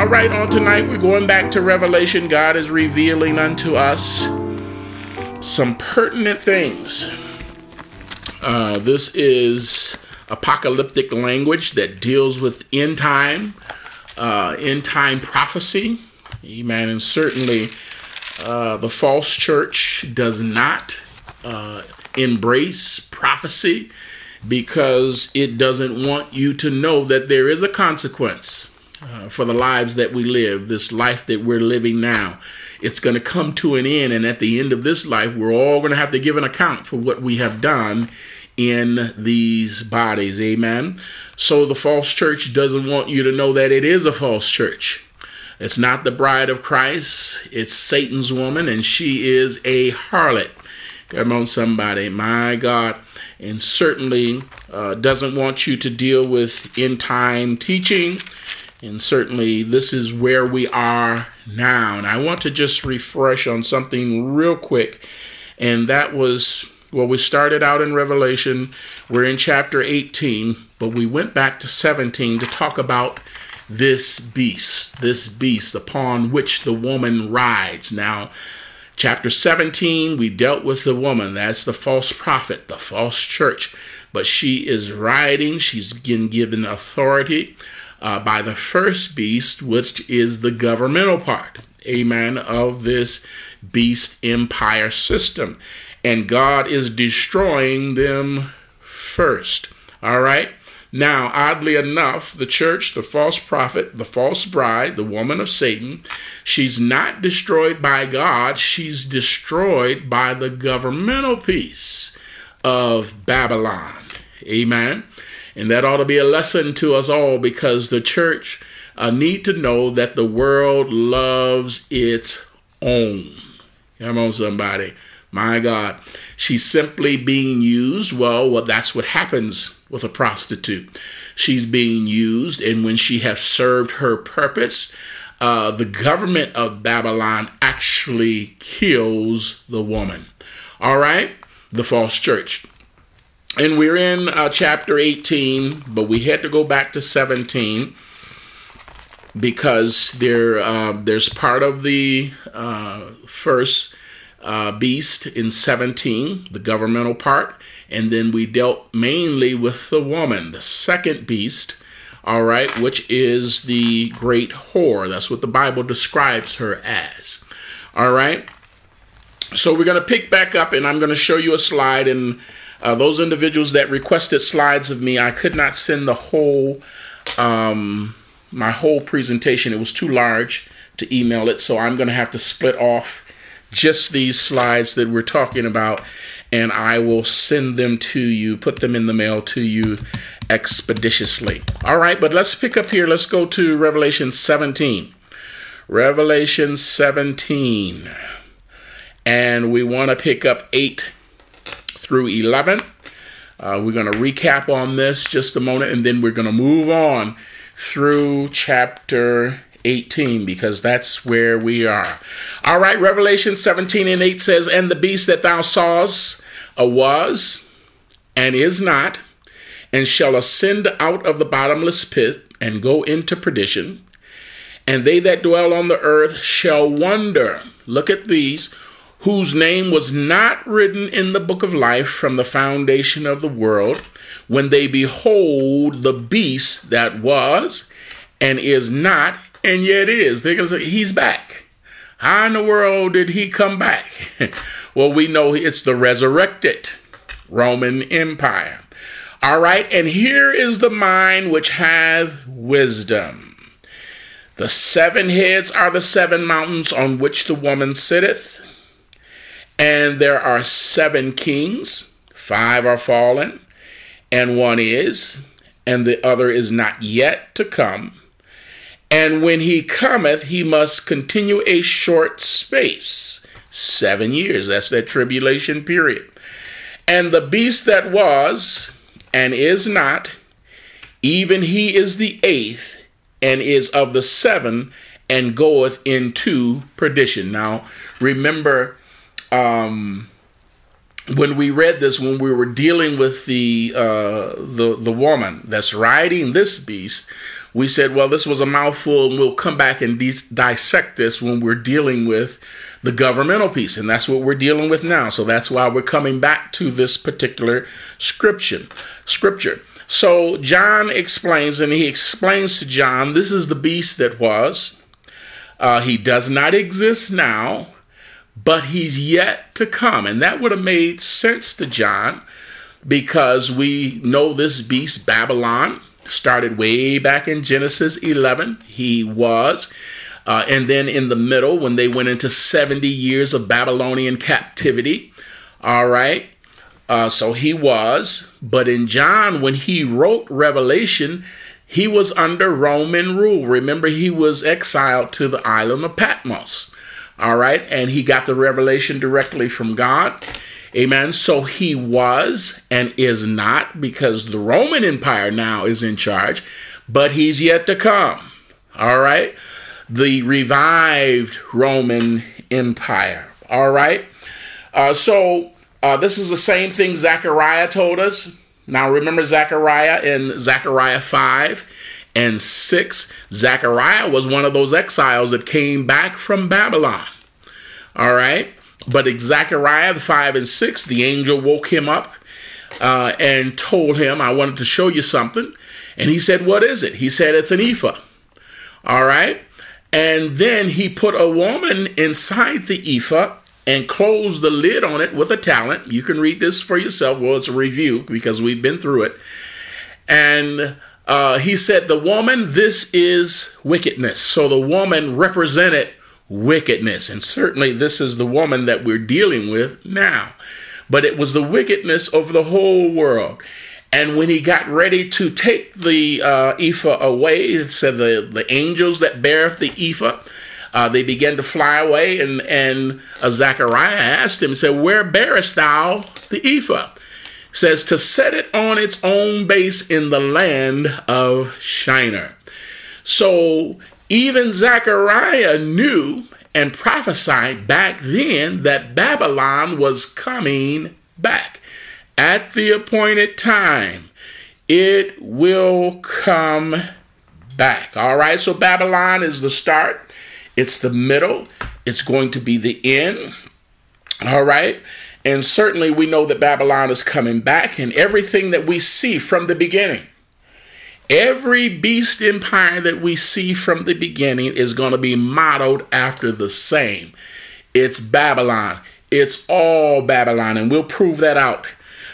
All right, on tonight, we're going back to Revelation. God is revealing unto us some pertinent things. Uh, this is apocalyptic language that deals with end time, uh, end time prophecy. Amen. And certainly, uh, the false church does not uh, embrace prophecy because it doesn't want you to know that there is a consequence uh, for the lives that we live, this life that we're living now. It's going to come to an end, and at the end of this life, we're all going to have to give an account for what we have done in these bodies. Amen. So the false church doesn't want you to know that it is a false church. It's not the bride of Christ, it's Satan's woman, and she is a harlot. Come on, somebody. My God. And certainly uh, doesn't want you to deal with end time teaching. And certainly this is where we are now. And I want to just refresh on something real quick. And that was, well, we started out in Revelation. We're in chapter 18, but we went back to 17 to talk about this beast, this beast upon which the woman rides. Now, Chapter 17, we dealt with the woman. That's the false prophet, the false church. But she is riding, she's been given authority uh, by the first beast, which is the governmental part, amen, of this beast empire system. And God is destroying them first. All right? Now, oddly enough, the church, the false prophet, the false bride, the woman of Satan, she's not destroyed by God, she's destroyed by the governmental piece of Babylon. Amen. And that ought to be a lesson to us all because the church uh, need to know that the world loves its own. Come on, somebody. My God. She's simply being used. Well, well, that's what happens with a prostitute. She's being used, and when she has served her purpose, uh, the government of Babylon actually kills the woman. All right? The false church. And we're in uh, chapter 18, but we had to go back to 17 because there uh, there's part of the uh, first uh, beast in 17, the governmental part, and then we dealt mainly with the woman, the second beast, all right, which is the great whore. That's what the Bible describes her as. All right. So we're going to pick back up, and I'm going to show you a slide. And uh, those individuals that requested slides of me, I could not send the whole, um, my whole presentation. It was too large to email it, so I'm going to have to split off just these slides that we're talking about and I will send them to you, put them in the mail to you expeditiously. All right, but let's pick up here. Let's go to Revelation 17. Revelation 17. And we want to pick up 8 through 11. Uh, we're going to recap on this just a moment, and then we're going to move on through chapter 18 because that's where we are. All right, Revelation 17 and 8 says, And the beast that thou sawest a was and is not, and shall ascend out of the bottomless pit and go into perdition. And they that dwell on the earth shall wonder. Look at these, whose name was not written in the book of life from the foundation of the world, when they behold the beast that was and is not and yet is. They're going to say, He's back. How in the world did he come back? well, we know it's the resurrected Roman Empire. All right, and here is the mind which hath wisdom. The seven heads are the seven mountains on which the woman sitteth, and there are seven kings, five are fallen, and one is, and the other is not yet to come. And when he cometh, he must continue a short space. Seven years. That's that tribulation period. And the beast that was and is not, even he is the eighth and is of the seven and goeth into perdition. Now, remember, um, when we read this, when we were dealing with the uh, the the woman that's riding this beast, we said, well, this was a mouthful, and we'll come back and de- dissect this when we're dealing with the governmental piece, and that's what we're dealing with now. So that's why we're coming back to this particular scripture. Scripture. So John explains, and he explains to John, this is the beast that was. Uh, he does not exist now but he's yet to come. And that would have made sense to John because we know this beast, Babylon, started way back in Genesis 11. He was. Uh, and then in the middle, when they went into 70 years of Babylonian captivity, all right, uh, so he was. But in John, when he wrote Revelation, he was under Roman rule. Remember, he was exiled to the island of Patmos. All right. And he got the revelation directly from God. Amen. So he was and is not because the Roman Empire now is in charge, but he's yet to come. All right. The revived Roman Empire. All right. Uh, so uh, this is the same thing Zechariah told us. Now remember Zechariah in Zechariah 5 and 6, Zechariah was one of those exiles that came back from Babylon. All right. But Zechariah 5 and 6, the angel woke him up uh, and told him, I wanted to show you something. And he said, What is it? He said, It's an ephah. All right. And then he put a woman inside the ephah and closed the lid on it with a talent. You can read this for yourself. Well, it's a review because we've been through it. And uh, he said, The woman, this is wickedness. So the woman represented wickedness. And certainly this is the woman that we're dealing with now. But it was the wickedness of the whole world. And when he got ready to take the uh, ephah away, it said the, the angels that beareth the ephah, uh, they began to fly away. And, and uh, Zechariah asked him, said, Where bearest thou the ephah? Says to set it on its own base in the land of Shinar. So even Zechariah knew and prophesied back then that Babylon was coming back at the appointed time. It will come back. All right, so Babylon is the start, it's the middle, it's going to be the end. All right. And certainly we know that Babylon is coming back, and everything that we see from the beginning, every beast empire that we see from the beginning is going to be modeled after the same. It's Babylon. It's all Babylon, and we'll prove that out.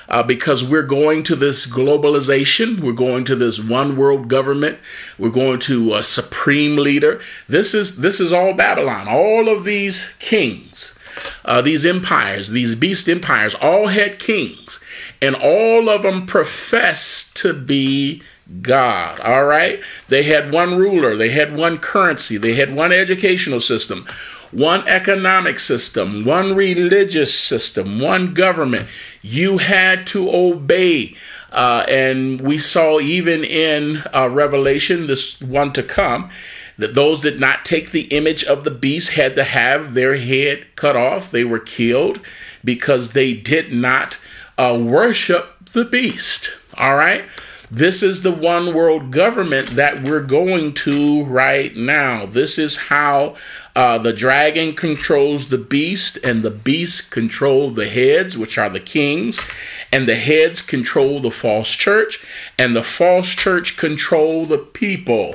Uh, because we're going to this globalization, we're going to this one world government, we're going to a supreme leader. This is this is all Babylon. All of these kings, uh, these empires, these beast empires, all had kings, and all of them professed to be God. All right? They had one ruler, they had one currency, they had one educational system, one economic system, one religious system, one government. You had to obey. Uh, and we saw even in uh, Revelation, this one to come, that those did not take the image of the beast had to have their head cut off. They were killed because they did not uh, worship the beast. All right. This is the one world government that we're going to right now. This is how uh, the dragon controls the beast, and the beast control the heads, which are the kings, and the heads control the false church, and the false church control the people.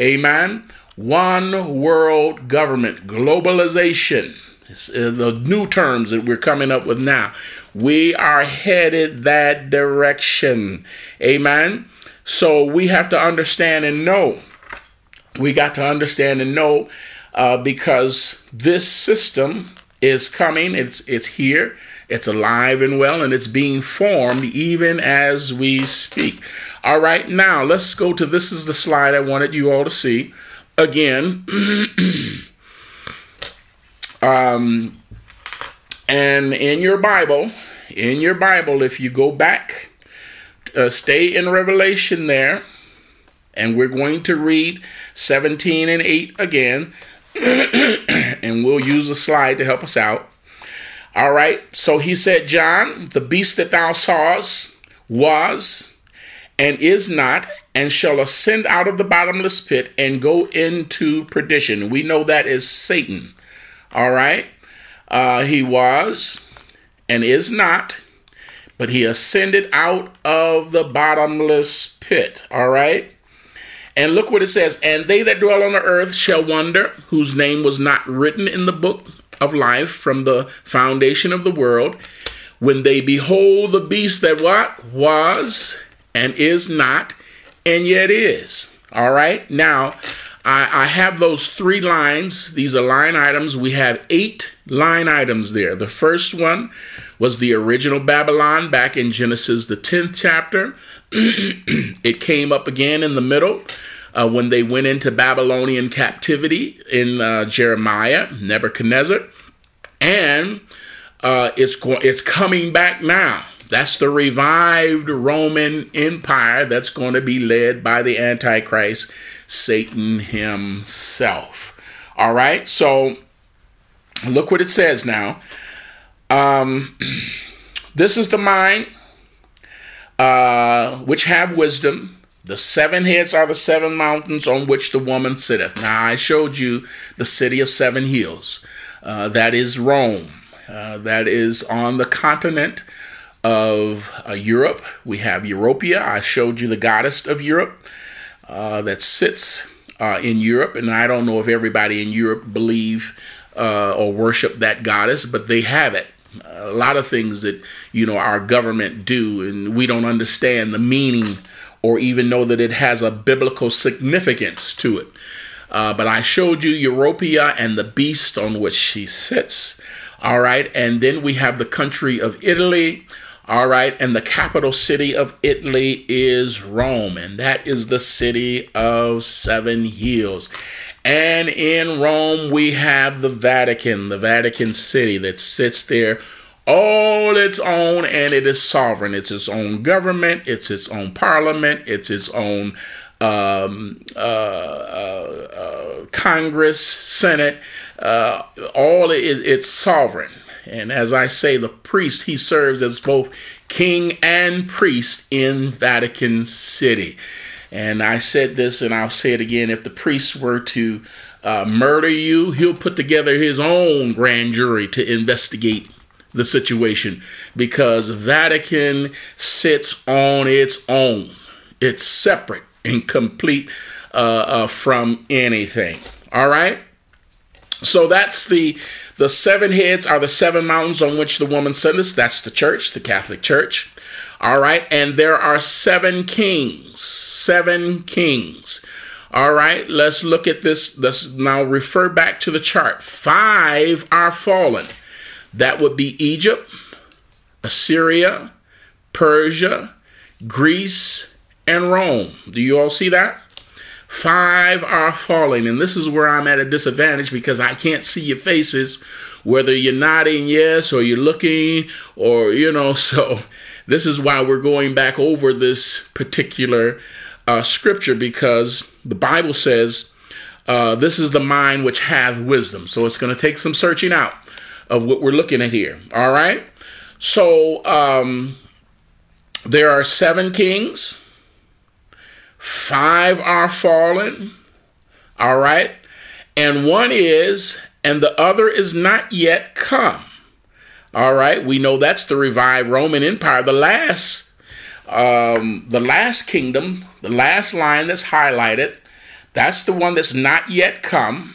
Amen. One world government, globalization, uh, the new terms that we're coming up with now. We are headed that direction. Amen. So we have to understand and know. We got to understand and know uh, because this system is coming. It's it's here. It's alive and well, and it's being formed even as we speak. All right, now let's go to this is the slide I wanted you all to see. Again, um, and in your Bible, in your Bible, if you go back, uh, stay in Revelation there, and we're going to read 17 and 8 again, and we'll use a slide to help us out. All right. So he said, John, the beast that thou sawest was and is not, and shall ascend out of the bottomless pit and go into perdition. We know that is Satan. All right. Uh, he was and is not, but he ascended out of the bottomless pit. All right. And look what it says And they that dwell on the earth shall wonder, whose name was not written in the book of life from the foundation of the world, when they behold the beast that what was and is not and yet is. All right. Now, I, I, have those three lines. These are line items. We have eight line items there. The first one was the original Babylon back in Genesis, the 10th chapter. it came up again in the middle. Uh, when they went into Babylonian captivity in uh, Jeremiah, Nebuchadnezzar, and uh, it's go- it's coming back now. That's the revived Roman Empire that's going to be led by the Antichrist, Satan himself. All right, so look what it says now. Um, this is the mind uh, which have wisdom. The seven heads are the seven mountains on which the woman sitteth. Now, I showed you the city of seven hills. Uh, that is Rome. Uh, that is on the continent of uh, Europe. We have Europia. I showed you the goddess of Europe uh, that sits uh, in Europe, and I don't know if everybody in Europe believe uh, or worship that goddess, but they have it. A lot of things that you know our government do, and we don't understand the meaning or even know that it has a biblical significance to it. Uh, but I showed you Europia and the beast on which she sits. All right. And then we have the country of Italy. All right. And the capital city of Italy is Rome. And that is the city of seven hills. And in Rome, we have the Vatican, the Vatican City that sits there all its own and it is sovereign. It's its own government, it's its own parliament, it's its own um, uh, uh, uh, Congress, Senate, uh, all it, it's sovereign. And as I say, the priest, he serves as both king and priest in Vatican City. And I said this, and I'll say it again if the priest were to uh, murder you, he'll put together his own grand jury to investigate the situation because Vatican sits on its own. It's separate and complete uh, uh, from anything. All right. So that's the the seven heads are the seven mountains on which the woman sitteth. That's the church, the Catholic Church. All right, and there are seven kings. Seven kings. All right, let's look at this. Let's now refer back to the chart. Five are fallen. That would be Egypt, Assyria, Persia, Greece, and Rome. Do you all see that? Five are falling, and this is where I'm at a disadvantage because I can't see your faces, whether you're nodding yes or you're looking, or you know. So, this is why we're going back over this particular uh, scripture because the Bible says uh, this is the mind which hath wisdom. So, it's going to take some searching out of what we're looking at here. All right. So um, there are seven kings, five are fallen. All right. And one is, and the other is not yet come. All right. We know that's the revived Roman Empire. The last, um, the last kingdom, the last line that's highlighted, that's the one that's not yet come.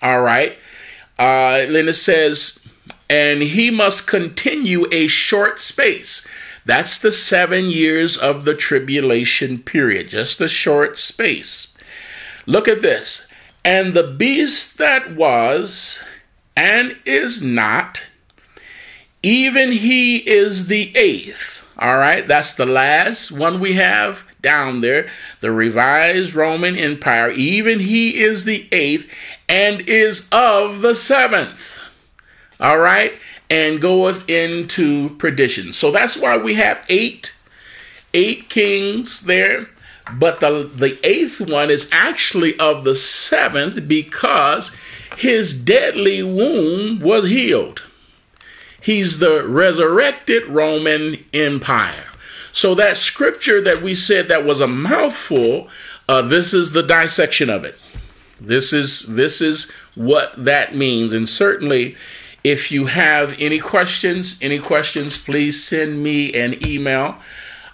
All right. Uh, then it says, and he must continue a short space. That's the seven years of the tribulation period, just a short space. Look at this. And the beast that was and is not, even he is the eighth. All right, that's the last one we have down there. The revised Roman Empire, even he is the eighth and is of the seventh. All right, and goeth into perdition. So that's why we have eight, eight kings there. But the, the eighth one is actually of the seventh because his deadly wound was healed. He's the resurrected Roman Empire. So that scripture that we said that was a mouthful, uh, this is the dissection of it. This is this is what that means, and certainly, if you have any questions, any questions, please send me an email.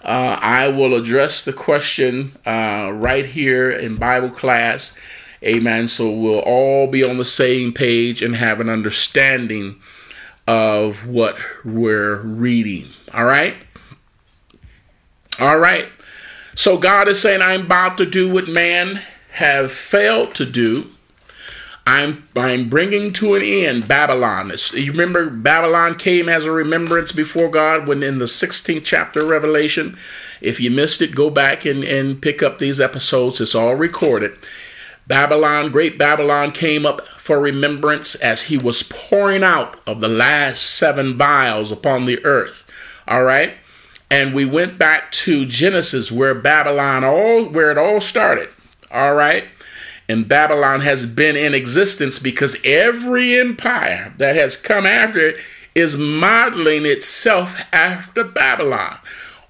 Uh, I will address the question uh, right here in Bible class. Amen. So we'll all be on the same page and have an understanding of what we're reading. All right. All right. So God is saying, I'm about to do what man have failed to do. I'm I'm bringing to an end Babylon. You remember Babylon came as a remembrance before God when in the 16th chapter of Revelation. If you missed it, go back and, and pick up these episodes. It's all recorded. Babylon, great Babylon, came up for remembrance as he was pouring out of the last seven vials upon the earth. All right. And we went back to Genesis where Babylon all where it all started. All right. And Babylon has been in existence because every empire that has come after it is modeling itself after Babylon.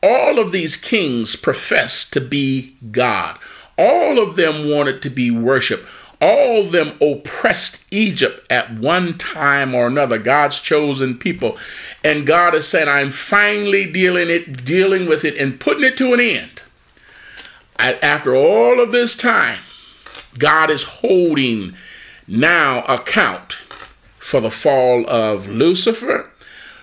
All of these kings profess to be God. All of them wanted to be worshiped. All of them oppressed Egypt at one time or another, God's chosen people. And God has said, I'm finally dealing it, dealing with it and putting it to an end. After all of this time, God is holding now account for the fall of Lucifer,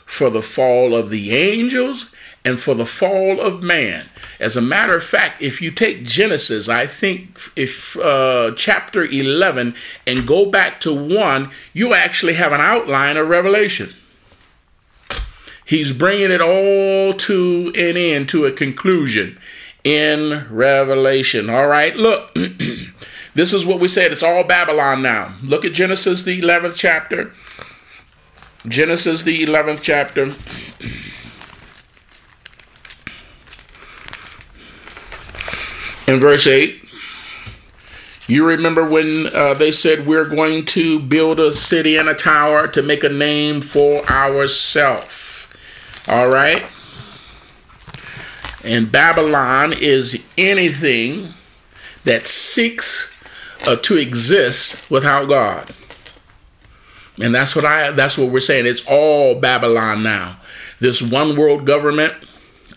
for the fall of the angels, and for the fall of man. As a matter of fact, if you take Genesis, I think if uh, chapter 11 and go back to 1, you actually have an outline of Revelation. He's bringing it all to an end, to a conclusion in Revelation. All right, look, this is what we said. It's all Babylon now. Look at Genesis, the 11th chapter. Genesis, the 11th chapter. in verse 8 you remember when uh, they said we're going to build a city and a tower to make a name for ourselves all right and babylon is anything that seeks uh, to exist without god and that's what i that's what we're saying it's all babylon now this one world government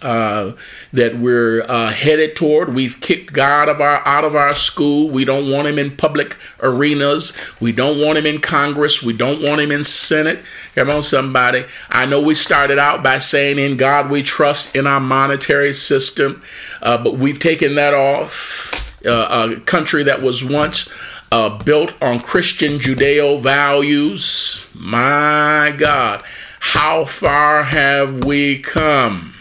uh, that we're uh, headed toward. We've kicked God of our, out of our school. We don't want him in public arenas. We don't want him in Congress. We don't want him in Senate. Come on, somebody. I know we started out by saying, In God we trust in our monetary system, uh, but we've taken that off. Uh, a country that was once uh, built on Christian Judeo values. My God, how far have we come?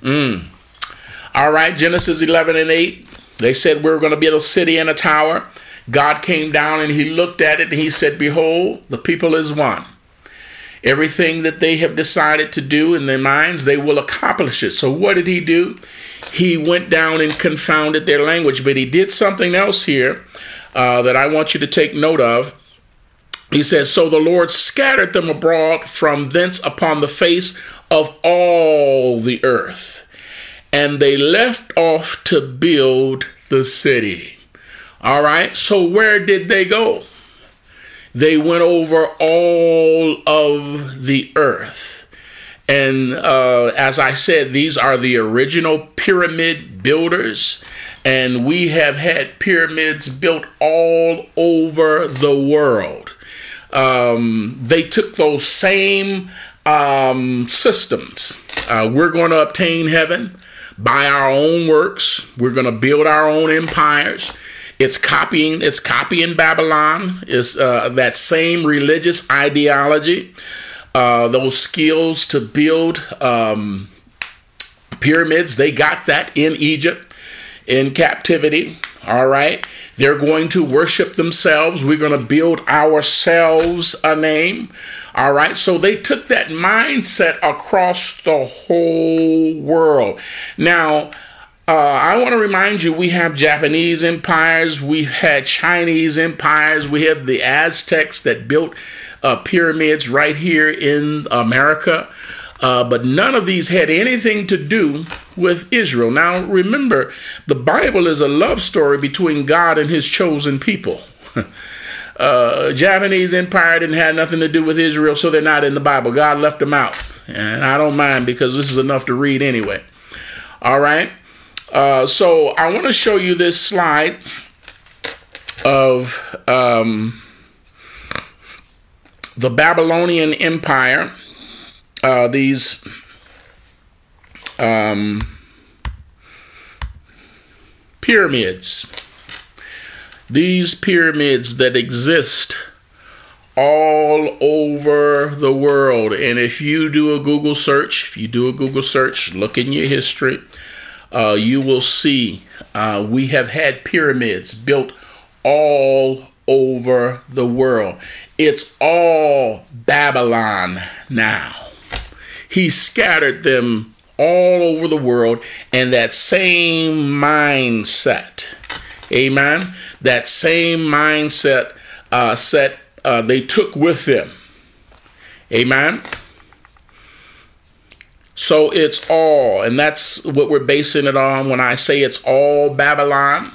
Mm. All right, Genesis 11 and 8. They said we are going to build a city and a tower. God came down and he looked at it and he said, Behold, the people is one. Everything that they have decided to do in their minds, they will accomplish it. So, what did he do? He went down and confounded their language, but he did something else here uh, that I want you to take note of. He says, So the Lord scattered them abroad from thence upon the face of all the earth. And they left off to build the city. All right, so where did they go? They went over all of the earth. And uh, as I said, these are the original pyramid builders. And we have had pyramids built all over the world. Um, they took those same um, systems. Uh, we're going to obtain heaven by our own works. We're going to build our own empires. It's copying. It's copying Babylon. Is uh, that same religious ideology? Uh, those skills to build um, pyramids. They got that in Egypt in captivity. All right. They're going to worship themselves. We're going to build ourselves a name. All right. So they took that mindset across the whole world. Now, uh, I want to remind you we have Japanese empires, we've had Chinese empires, we have the Aztecs that built uh, pyramids right here in America. Uh, but none of these had anything to do with Israel. Now, remember, the Bible is a love story between God and his chosen people. uh, Japanese empire didn't have nothing to do with Israel, so they're not in the Bible. God left them out. And I don't mind because this is enough to read anyway. All right. Uh, so I want to show you this slide of um, the Babylonian Empire. Uh, these um, pyramids. These pyramids that exist all over the world. And if you do a Google search, if you do a Google search, look in your history, uh, you will see uh, we have had pyramids built all over the world. It's all Babylon now. He scattered them all over the world, and that same mindset, amen, that same mindset uh, set uh, they took with them. Amen. So it's all, and that's what we're basing it on when I say it's all Babylon.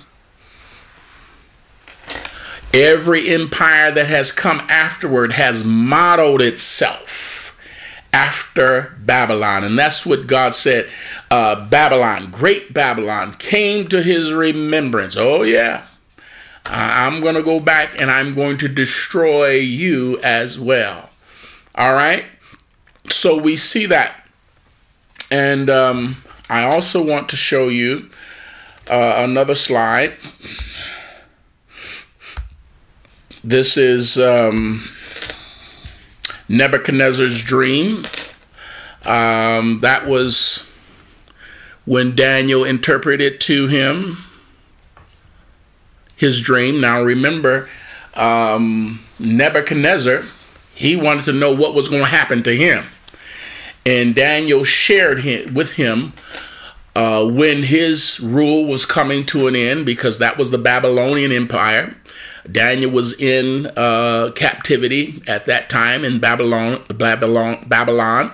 Every empire that has come afterward has modeled itself after Babylon. And that's what God said uh, Babylon, great Babylon, came to his remembrance. Oh, yeah. I'm going to go back and I'm going to destroy you as well. All right. So we see that. And um, I also want to show you uh, another slide. This is um, Nebuchadnezzar's dream. Um, that was when Daniel interpreted to him his dream. Now remember, um, Nebuchadnezzar, he wanted to know what was going to happen to him. And Daniel shared him, with him uh, when his rule was coming to an end because that was the Babylonian Empire. Daniel was in uh, captivity at that time in Babylon. Babylon. Babylon.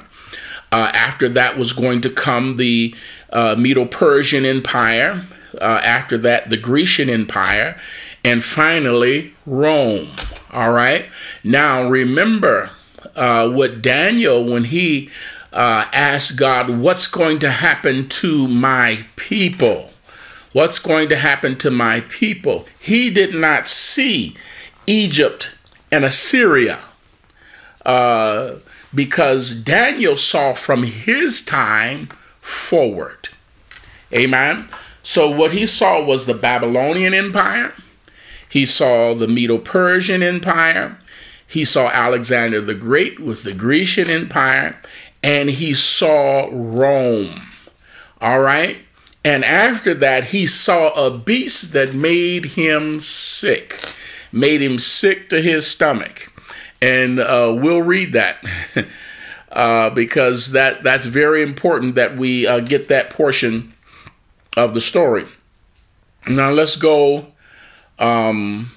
Uh, after that was going to come the uh, Medo-Persian Empire, uh, after that, the Grecian Empire, and finally, Rome. All right. Now, remember uh, what Daniel, when he uh, asked God, What's going to happen to my people? What's going to happen to my people? He did not see Egypt and Assyria uh, because Daniel saw from his time forward. Amen. So what he saw was the Babylonian Empire. He saw the Medo-Persian Empire. He saw Alexander the Great with the Grecian Empire. And he saw Rome. All right. And after that, he saw a beast that made him sick, made him sick to his stomach. And uh, we'll read that. uh, because that that's very important that we uh, get that portion of the story. Now let's go um,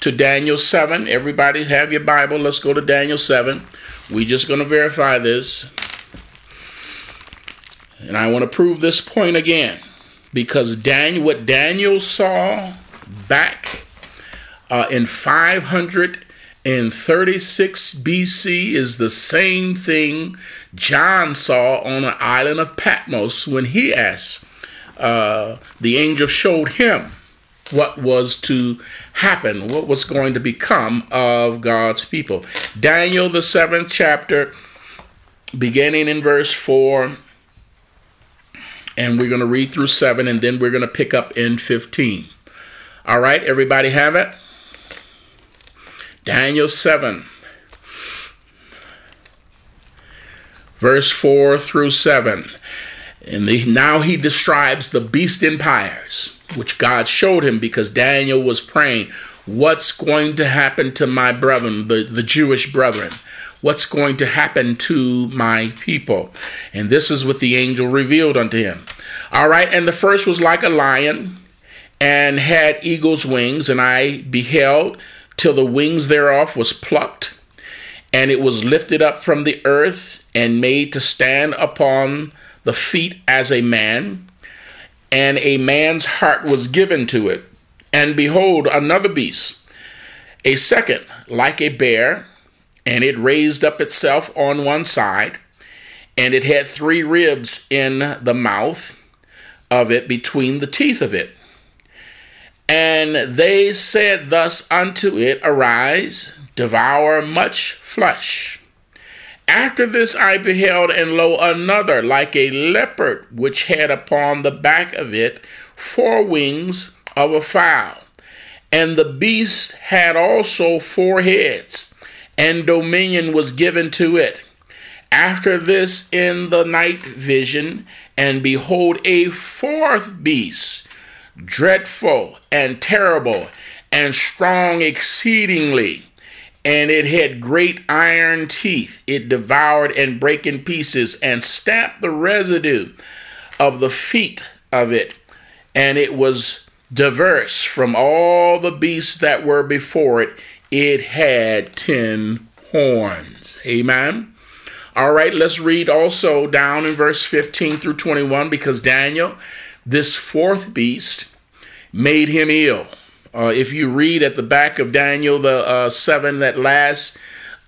to Daniel 7. Everybody have your Bible. Let's go to Daniel 7. We're just going to verify this. And I want to prove this point again because Daniel, what Daniel saw back uh, in 536 BC is the same thing John saw on the island of Patmos when he asked uh, the angel showed him what was to happen, what was going to become of God's people. Daniel, the seventh chapter, beginning in verse 4, and we're going to read through 7, and then we're going to pick up in 15. All right, everybody have it? Daniel 7, verse 4 through 7. And the, now he describes the beast empires, which God showed him because Daniel was praying, What's going to happen to my brethren, the, the Jewish brethren? What's going to happen to my people? And this is what the angel revealed unto him. All right, and the first was like a lion and had eagle's wings, and I beheld till the wings thereof was plucked and it was lifted up from the earth and made to stand upon the feet as a man, and a man's heart was given to it. And behold, another beast, a second, like a bear, and it raised up itself on one side, and it had three ribs in the mouth of it between the teeth of it. And they said thus unto it, Arise, devour much flesh. After this I beheld, and lo, another like a leopard, which had upon the back of it four wings of a fowl. And the beast had also four heads, and dominion was given to it. After this, in the night vision, and behold, a fourth beast, dreadful and terrible, and strong exceedingly and it had great iron teeth. It devoured and brake in pieces and stamped the residue of the feet of it, and it was diverse from all the beasts that were before it. It had ten horns. Amen. All right, let's read also down in verse 15 through 21 because Daniel, this fourth beast, made him ill. Uh, if you read at the back of Daniel, the uh, 7, that last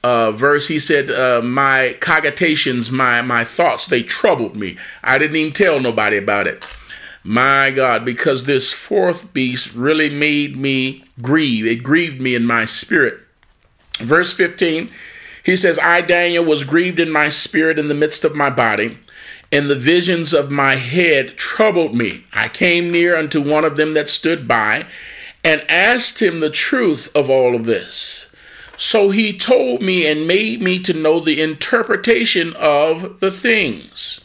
uh, verse, he said, uh, My cogitations, my, my thoughts, they troubled me. I didn't even tell nobody about it. My God, because this fourth beast really made me grieve. It grieved me in my spirit. Verse 15, he says, I, Daniel, was grieved in my spirit in the midst of my body and the visions of my head troubled me. I came near unto one of them that stood by, and asked him the truth of all of this. So he told me and made me to know the interpretation of the things.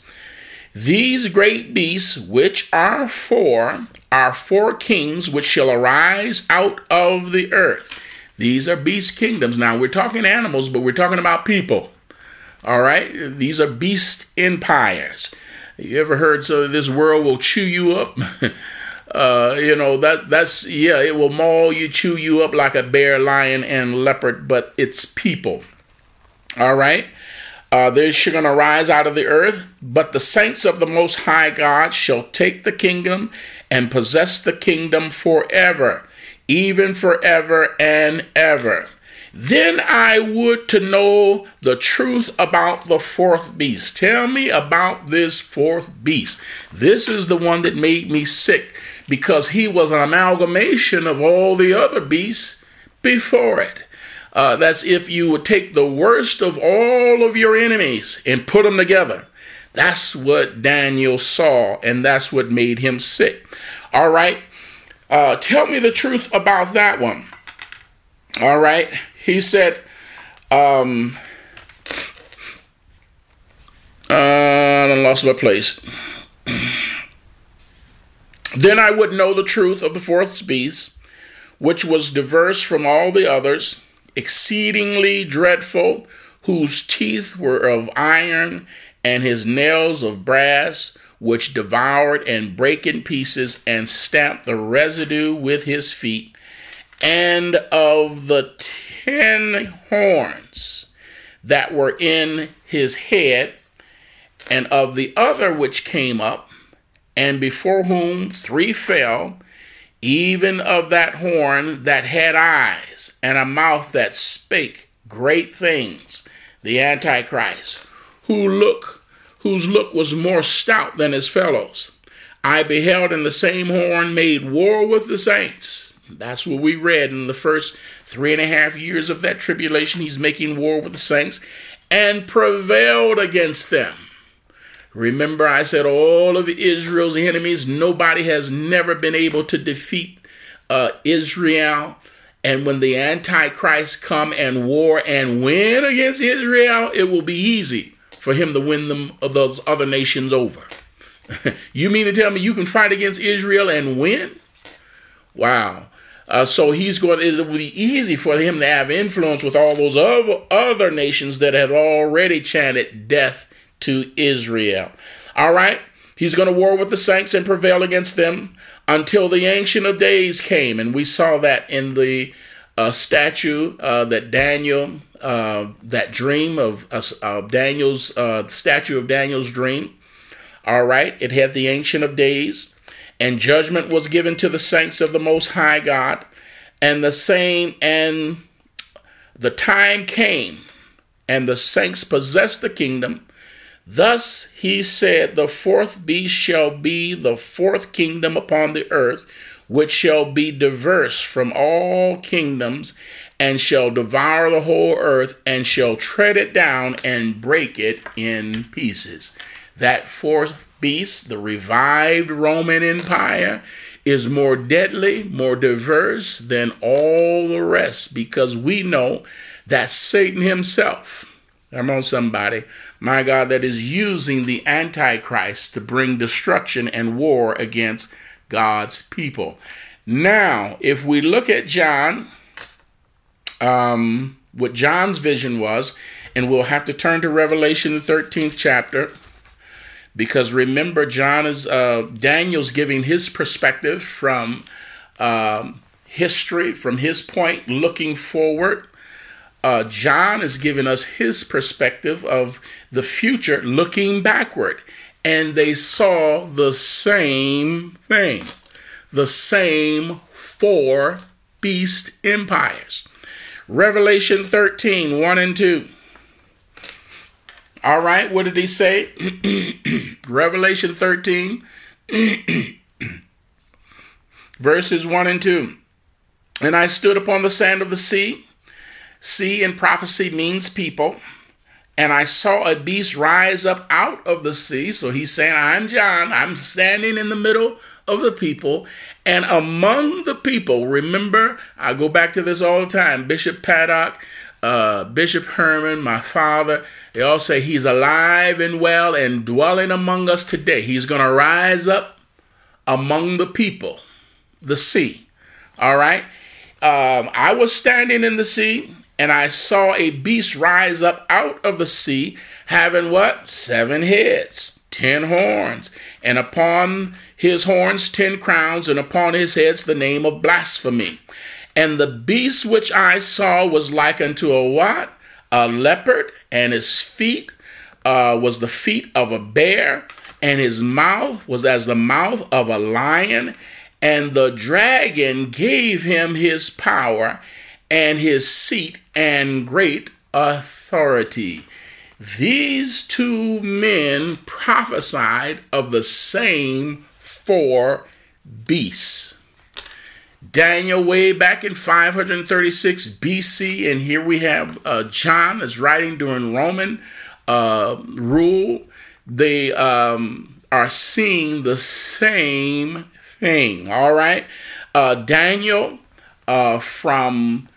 These great beasts, which are four, are four kings which shall arise out of the earth. These are beast kingdoms. Now, we're talking animals, but we're talking about people. All right? These are beast empires. You ever heard so this world will chew you up? Uh, you know that that's yeah, it will maul you, chew you up like a bear, lion, and leopard, but it's people. All right. Uh, they're going to rise out of the earth, but the saints of the Most High God shall take the kingdom and possess the kingdom forever, even forever and ever. Then I would to know the truth about the fourth beast. Tell me about this fourth beast. This is the one that made me sick because he was an amalgamation of all the other beasts before it. Uh, that's if you would take the worst of all of your enemies and put them together. That's what Daniel saw, and that's what made him sick. All right. Uh, tell me the truth about that one. All right. He said, um, uh, I lost my place. Then I would know the truth of the fourth beast, which was diverse from all the others, exceedingly dreadful, whose teeth were of iron, and his nails of brass, which devoured and brake in pieces, and stamped the residue with his feet, and of the ten horns that were in his head, and of the other which came up, and before whom three fell, even of that horn that had eyes and a mouth that spake great things, the Antichrist, who look whose look was more stout than his fellows. I beheld in the same horn made war with the saints. That's what we read in the first three and a half years of that tribulation. He's making war with the saints and prevailed against them Remember, I said all of Israel's enemies, nobody has never been able to defeat uh, Israel. And when the Antichrist come and war and win against Israel, it will be easy for him to win them of those other nations over. you mean to tell me you can fight against Israel and win? Wow. Uh, so he's going. It will be easy for him to have influence with all those other other nations that have already chanted death to Israel. All right? He's going to war with the saints and prevail against them until the Ancient of Days came. And we saw that in the uh, statue uh, that Daniel uh, that dream of uh, Daniel's uh, statue of Daniel's dream. All right, it had the Ancient of Days, and judgment was given to the saints of the Most High God, and the same, and the time came, and the saints possessed the kingdom. Thus he said, The fourth beast shall be the fourth kingdom upon the earth, which shall be diverse from all kingdoms, and shall devour the whole earth, and shall tread it down and break it in pieces. That fourth beast, the revived Roman Empire, is more deadly, more diverse than all the rest because we know that Satan himself, come on, somebody, my God, that is using the Antichrist to bring destruction and war against God's people. Now, if we look at John, um, what John's vision was, and we'll have to turn to Revelation, the 13th chapter, because remember, John is, uh, Daniel's giving his perspective from um, history, from his point, looking forward. Uh, John is giving us his perspective of the future, looking backward and they saw the same thing the same four beast empires. Revelation 13 1 and 2. All right, what did he say? Revelation 13, verses 1 and 2. And I stood upon the sand of the sea. Sea in prophecy means people and I saw a beast rise up out of the sea. So he's saying, I'm John. I'm standing in the middle of the people. And among the people, remember, I go back to this all the time Bishop Paddock, uh, Bishop Herman, my father, they all say he's alive and well and dwelling among us today. He's going to rise up among the people, the sea. All right. Um, I was standing in the sea and I saw a beast rise up out of the sea, having what? Seven heads, ten horns, and upon his horns ten crowns, and upon his heads the name of blasphemy. And the beast which I saw was like unto a what? A leopard, and his feet uh, was the feet of a bear, and his mouth was as the mouth of a lion. And the dragon gave him his power and his seat and great authority. These two men prophesied of the same four beasts. Daniel, way back in 536 BC, and here we have uh, John is writing during Roman uh, rule. They um, are seeing the same thing. All right, uh, Daniel uh, from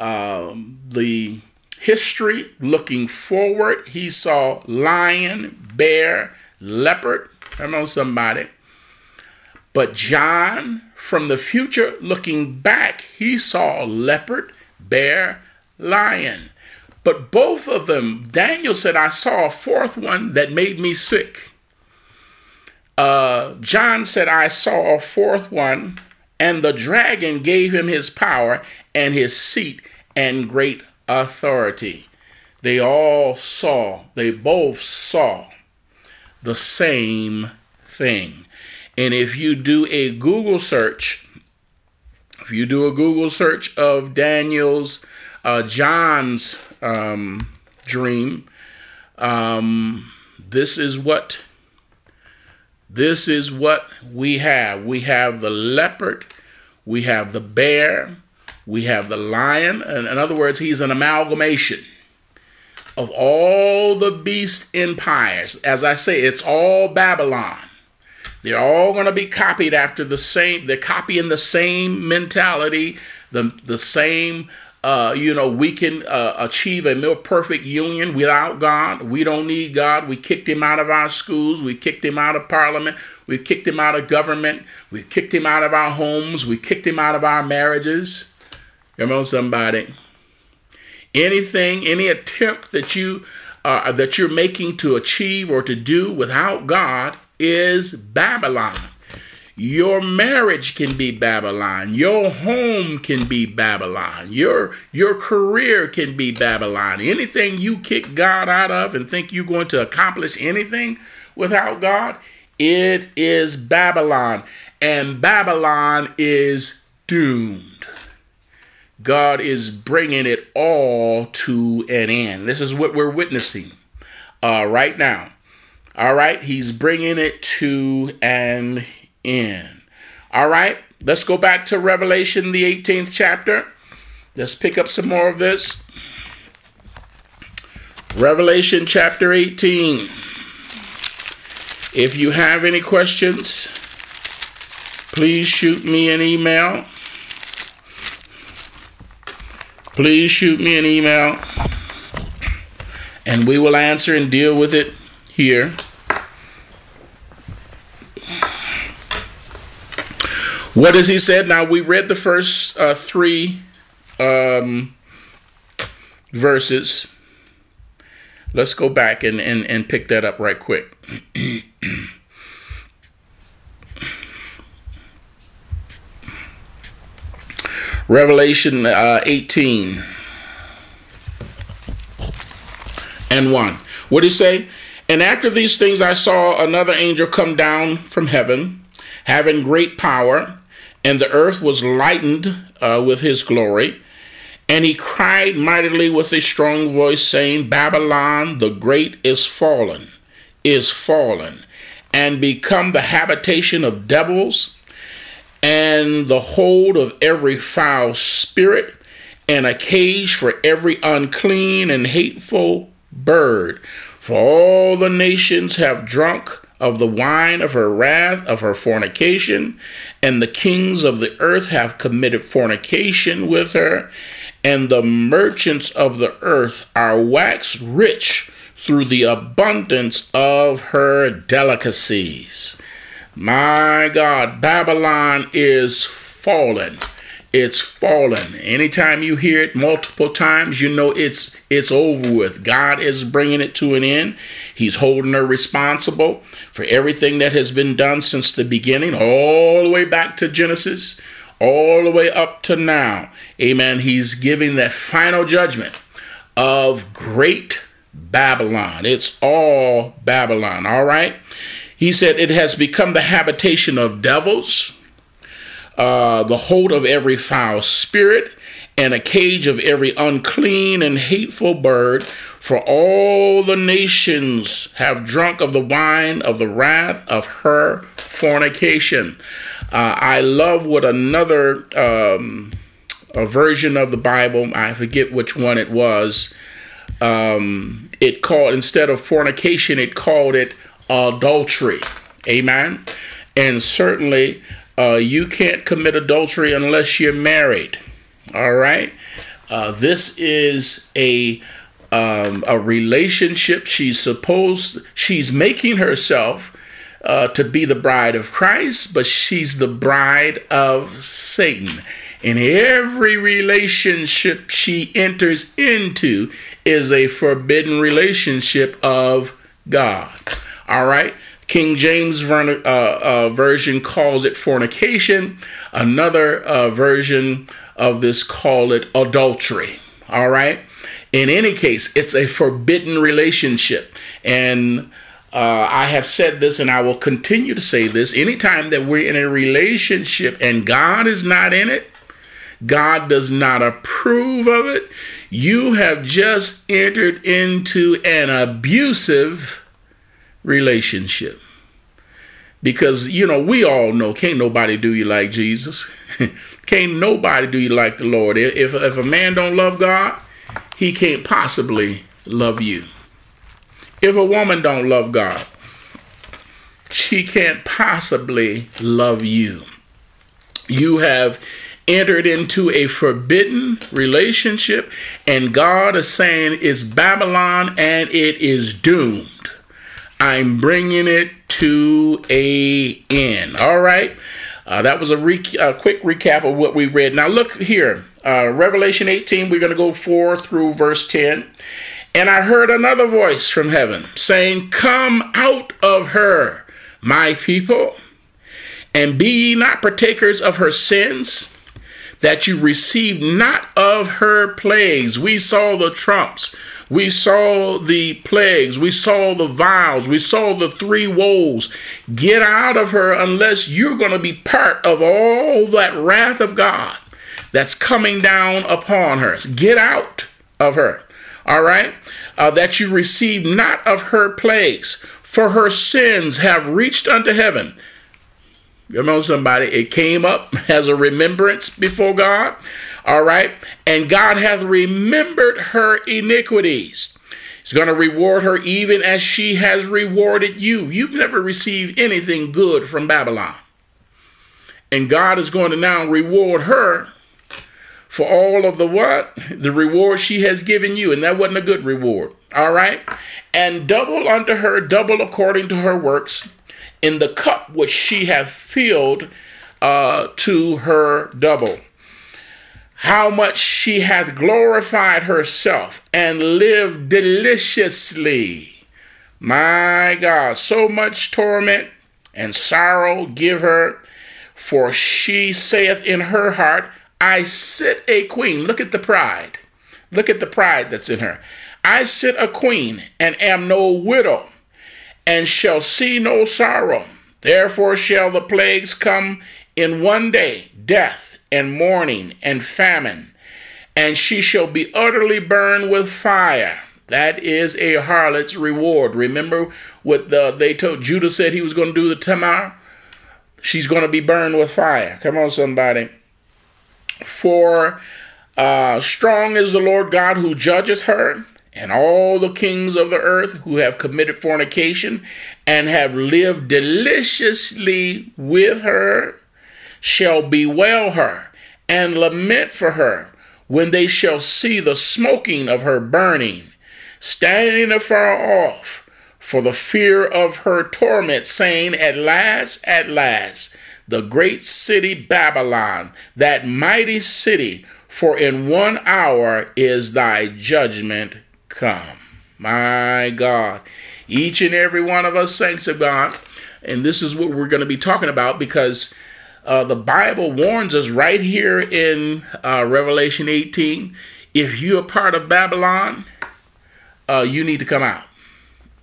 um, the history looking forward, he saw lion, bear, leopard. Come on, somebody. But John, from the future looking back, he saw leopard, bear, lion. But both of them, Daniel said, I saw a fourth one that made me sick. Uh, John said, I saw a fourth one, and the dragon gave him his power and his seat and great authority. They all saw, they both saw the same thing. And if you do a Google search, if you do a Google search of Daniel's, uh, John's um, dream, um, this is what this is what we have. We have the leopard, we have the bear, we have the lion. In other words, he's an amalgamation of all the beast empires. As I say, it's all Babylon. They're all going to be copied after the same, they're copying the same mentality, the, the same, uh, you know, we can uh, achieve a more perfect union without God. We don't need God. We kicked him out of our schools. We kicked him out of parliament. We kicked him out of government. We kicked him out of our homes. We kicked him out of our marriages. Come on, somebody. Anything, any attempt that you uh, that you're making to achieve or to do without God is Babylon. Your marriage can be Babylon. Your home can be Babylon. Your your career can be Babylon. Anything you kick God out of and think you're going to accomplish anything without God, it is Babylon. And Babylon is doomed. God is bringing it all to an end. This is what we're witnessing uh, right now. All right, he's bringing it to an end. All right, let's go back to Revelation, the 18th chapter. Let's pick up some more of this. Revelation chapter 18. If you have any questions, please shoot me an email please shoot me an email and we will answer and deal with it here. What has he said? Now, we read the first uh, three um, verses. Let's go back and, and, and pick that up right quick. Revelation uh, 18 and 1. What did he say? And after these things, I saw another angel come down from heaven, having great power, and the earth was lightened uh, with his glory. And he cried mightily with a strong voice, saying, Babylon the great is fallen, is fallen, and become the habitation of devils and the hold of every foul spirit, and a cage for every unclean and hateful bird. For all the nations have drunk of the wine of her wrath, of her fornication, and the kings of the earth have committed fornication with her, and the merchants of the earth are waxed rich through the abundance of her delicacies. My God, Babylon is fallen. It's fallen. Anytime you hear it multiple times, you know it's it's over with. God is bringing it to an end. He's holding her responsible for everything that has been done since the beginning, all the way back to Genesis, all the way up to now. Amen. He's giving that final judgment of great Babylon. It's all Babylon. All right. He said, It has become the habitation of devils, uh, the hold of every foul spirit, and a cage of every unclean and hateful bird. For all the nations have drunk of the wine of the wrath of her fornication. Uh, I love what another um, a version of the Bible, I forget which one it was, um, it called, instead of fornication, it called it adultery. Amen. And certainly, uh, you can't commit adultery unless you're married. All right. Uh, this is a um, a relationship. She's supposed she's making herself uh, to be the bride of Christ, but she's the bride of Satan. And every relationship she enters into is a forbidden relationship of God. All right. King James uh, uh, version calls it fornication. Another uh, version of this call it adultery. All right. In any case, it's a forbidden relationship. And uh, I have said this and I will continue to say this anytime that we're in a relationship and God is not in it, God does not approve of it, you have just entered into an abusive relationship. Because, you know, we all know can't nobody do you like Jesus. can't nobody do you like the Lord. If, if a man don't love God, he can't possibly love you. If a woman don't love God, she can't possibly love you. You have entered into a forbidden relationship, and God is saying it's Babylon and it is doomed. I'm bringing it to a end. All right. Uh, that was a re- quick recap of what we read. Now look here, uh, Revelation 18. We're going to go four through verse 10. And I heard another voice from heaven saying, "Come out of her, my people." And be ye not partakers of her sins, that you receive not of her plagues. We saw the trumps. We saw the plagues. We saw the vials. We saw the three woes. Get out of her unless you're going to be part of all that wrath of God that's coming down upon her. Get out of her. All right? Uh, that you receive not of her plagues, for her sins have reached unto heaven. You know somebody, it came up as a remembrance before God. All right. And God hath remembered her iniquities. He's going to reward her even as she has rewarded you. You've never received anything good from Babylon. And God is going to now reward her for all of the what? The reward she has given you. And that wasn't a good reward. All right. And double unto her, double according to her works, in the cup which she hath filled uh, to her double how much she hath glorified herself and lived deliciously. My God, so much torment and sorrow give her, for she saith in her heart, I sit a queen. Look at the pride. Look at the pride that's in her. I sit a queen and am no widow, and shall see no sorrow. Therefore shall the plagues come in one day, death and mourning and famine, and she shall be utterly burned with fire. That is a harlot's reward. Remember what the, they told Judah said he was going to do the Tamar? She's going to be burned with fire. Come on, somebody. For uh, strong is the Lord God who judges her, and all the kings of the earth who have committed fornication and have lived deliciously with her shall bewail her and lament for her when they shall see the smoking of her burning, standing afar off for the fear of her torment, saying, At last, at last, the great city Babylon, that mighty city, for in one hour is thy judgment come. My God, each and every one of us, saints of God, and this is what we're going to be talking about because uh, the Bible warns us right here in uh, Revelation 18 if you're part of Babylon, uh, you need to come out.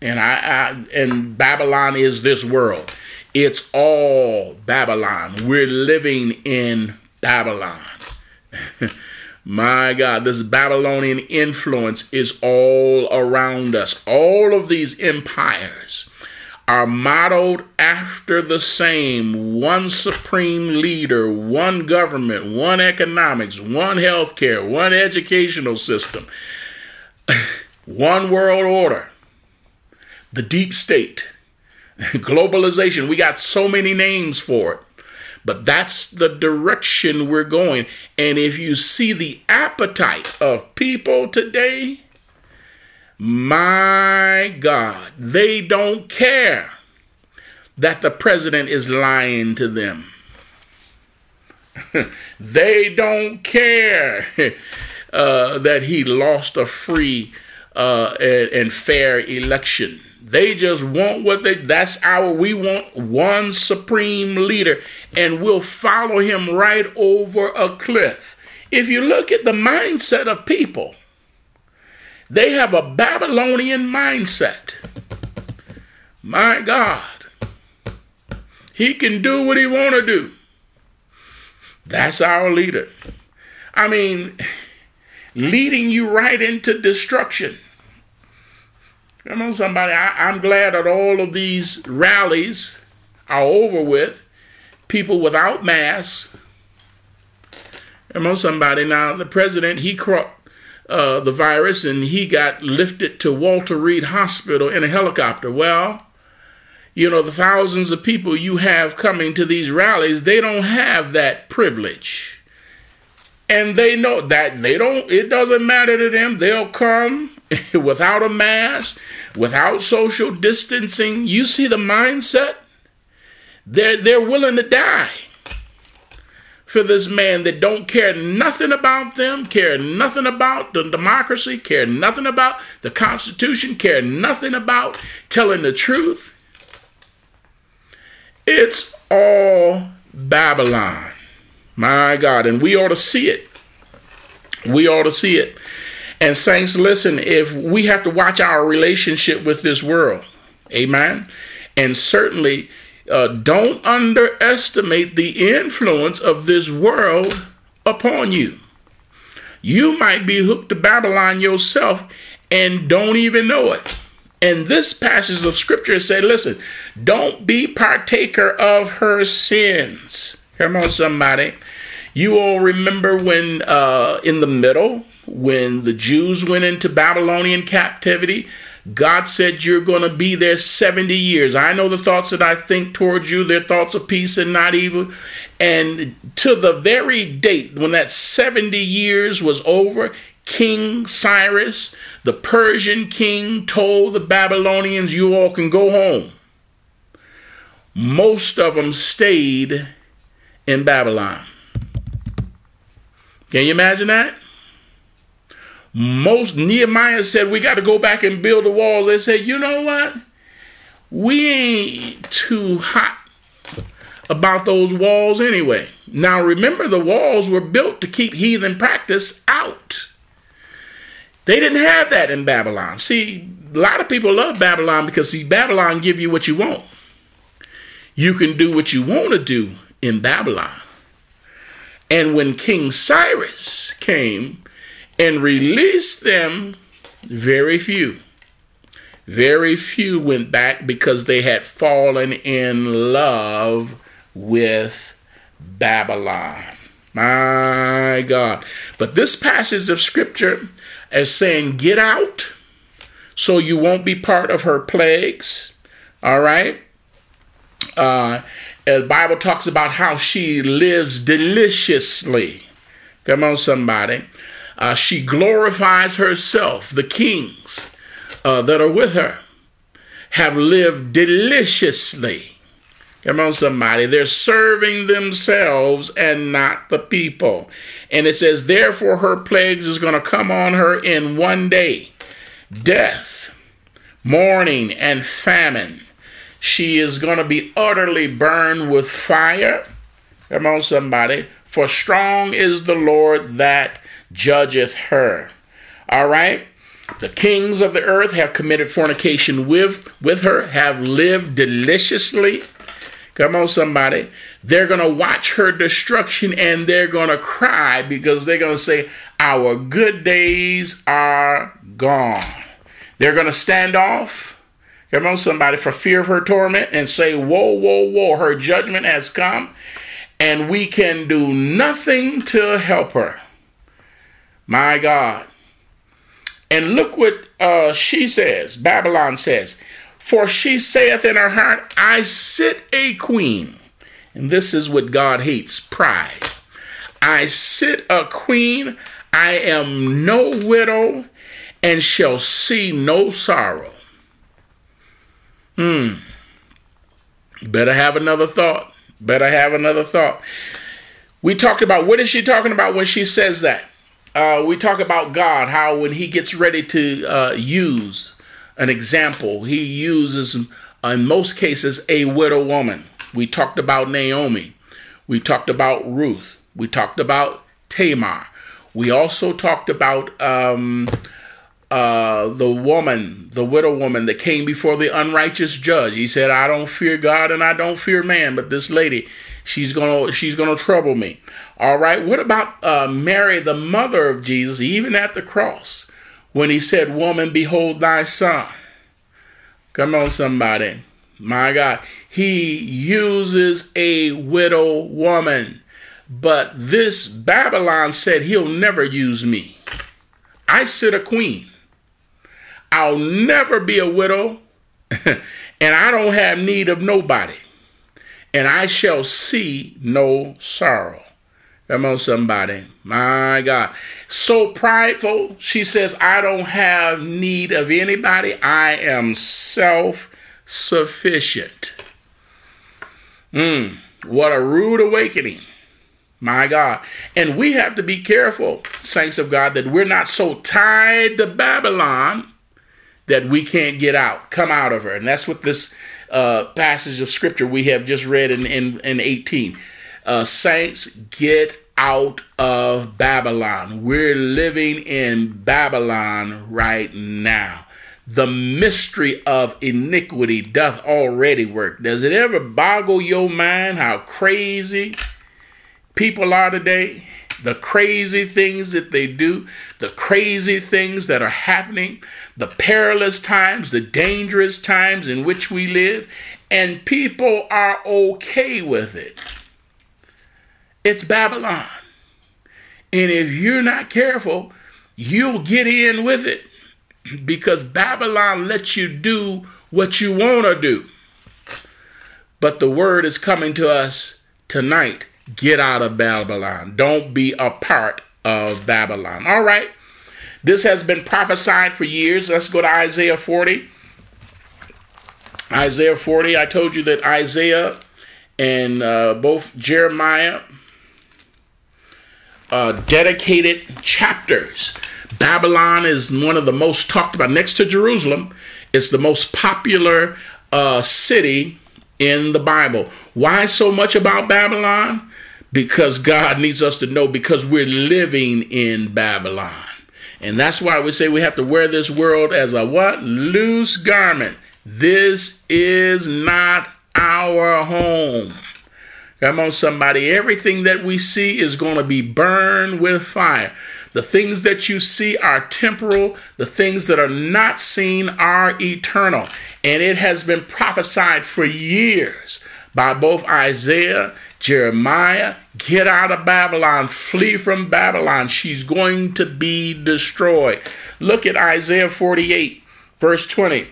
And I, I and Babylon is this world. It's all Babylon. We're living in Babylon. My God, this Babylonian influence is all around us. All of these empires are modeled after the same one supreme leader, one government, one economics, one healthcare, one educational system, one world order, the deep state, globalization. We got so many names for it. But that's the direction we're going. And if you see the appetite of people today, my God, they don't care that the president is lying to them. they don't care uh, that he lost a free uh, and, and fair election. They just want what they that's our we want one supreme leader and we'll follow him right over a cliff. If you look at the mindset of people, they have a Babylonian mindset. My God. He can do what he want to do. That's our leader. I mean, leading you right into destruction. Come on, somebody. I, am glad that all of these rallies are over with. People without masks. Come on, somebody. Now, the president, he caught uh, the virus and he got lifted to Walter Reed Hospital in a helicopter. Well, you know, the thousands of people you have coming to these rallies, they don't have that privilege. And they know that they don't, it doesn't matter to them. They'll come without a mask, without social distancing. You see the mindset? They're, they're willing to die for this man that don't care nothing about them, care nothing about the democracy, care nothing about the Constitution, care nothing about telling the truth. It's all Babylon. My God. And we ought to see it. We ought to see it. And, saints, listen, if we have to watch our relationship with this world, amen. And certainly uh, don't underestimate the influence of this world upon you. You might be hooked to Babylon yourself and don't even know it. And this passage of scripture said, listen, don't be partaker of her sins. Come on, somebody. You all remember when uh, in the middle, when the Jews went into Babylonian captivity, God said, You're going to be there 70 years. I know the thoughts that I think towards you, they're thoughts of peace and not evil. And to the very date when that 70 years was over, King Cyrus, the Persian king, told the Babylonians, You all can go home. Most of them stayed in Babylon. Can you imagine that? Most Nehemiah said, We got to go back and build the walls. They said, You know what? We ain't too hot about those walls anyway. Now remember, the walls were built to keep heathen practice out. They didn't have that in Babylon. See, a lot of people love Babylon because see, Babylon give you what you want. You can do what you want to do in Babylon. And when King Cyrus came and released them, very few, very few went back because they had fallen in love with Babylon. My God. But this passage of scripture is saying, Get out so you won't be part of her plagues. All right? Uh, the Bible talks about how she lives deliciously. Come on, somebody. Uh, she glorifies herself. The kings uh, that are with her have lived deliciously. Come on, somebody. They're serving themselves and not the people. And it says, Therefore, her plagues is going to come on her in one day death, mourning, and famine. She is going to be utterly burned with fire. Come on, somebody. For strong is the Lord that judgeth her. All right? The kings of the earth have committed fornication with, with her, have lived deliciously Come on, somebody. They're going to watch her destruction and they're going to cry because they're going to say, Our good days are gone. They're going to stand off. Come on, somebody, for fear of her torment and say, Whoa, whoa, whoa, her judgment has come and we can do nothing to help her. My God. And look what uh, she says, Babylon says. For she saith in her heart, I sit a queen. And this is what God hates pride. I sit a queen, I am no widow, and shall see no sorrow. Hmm. Better have another thought. Better have another thought. We talked about what is she talking about when she says that? Uh, we talk about God, how when He gets ready to uh, use an example. He uses, in most cases, a widow woman. We talked about Naomi. We talked about Ruth. We talked about Tamar. We also talked about um, uh, the woman, the widow woman that came before the unrighteous judge. He said, "I don't fear God and I don't fear man, but this lady, she's gonna she's gonna trouble me." All right. What about uh, Mary, the mother of Jesus, even at the cross? when he said, Woman, behold thy son. Come on, somebody. My God. He uses a widow woman. But this Babylon said, He'll never use me. I sit a queen. I'll never be a widow, and I don't have need of nobody. And I shall see no sorrow. Come on, somebody. My God. So prideful. She says, I don't have need of anybody. I am self sufficient. Mm, what a rude awakening. My God. And we have to be careful, saints of God, that we're not so tied to Babylon that we can't get out, come out of her. And that's what this uh, passage of scripture we have just read in, in, in 18. Uh, saints, get out of Babylon. We're living in Babylon right now. The mystery of iniquity doth already work. Does it ever boggle your mind how crazy people are today? The crazy things that they do, the crazy things that are happening, the perilous times, the dangerous times in which we live, and people are okay with it. It's Babylon. And if you're not careful, you'll get in with it because Babylon lets you do what you want to do. But the word is coming to us tonight get out of Babylon. Don't be a part of Babylon. All right. This has been prophesied for years. Let's go to Isaiah 40. Isaiah 40. I told you that Isaiah and uh, both Jeremiah uh, dedicated chapters. Babylon is one of the most talked about, next to Jerusalem. It's the most popular uh, city in the Bible. Why so much about Babylon? Because God needs us to know because we're living in Babylon. And that's why we say we have to wear this world as a what? Loose garment. This is not our home. Come on, somebody. Everything that we see is going to be burned with fire. The things that you see are temporal, the things that are not seen are eternal. And it has been prophesied for years by both Isaiah, Jeremiah get out of Babylon, flee from Babylon. She's going to be destroyed. Look at Isaiah 48, verse 20.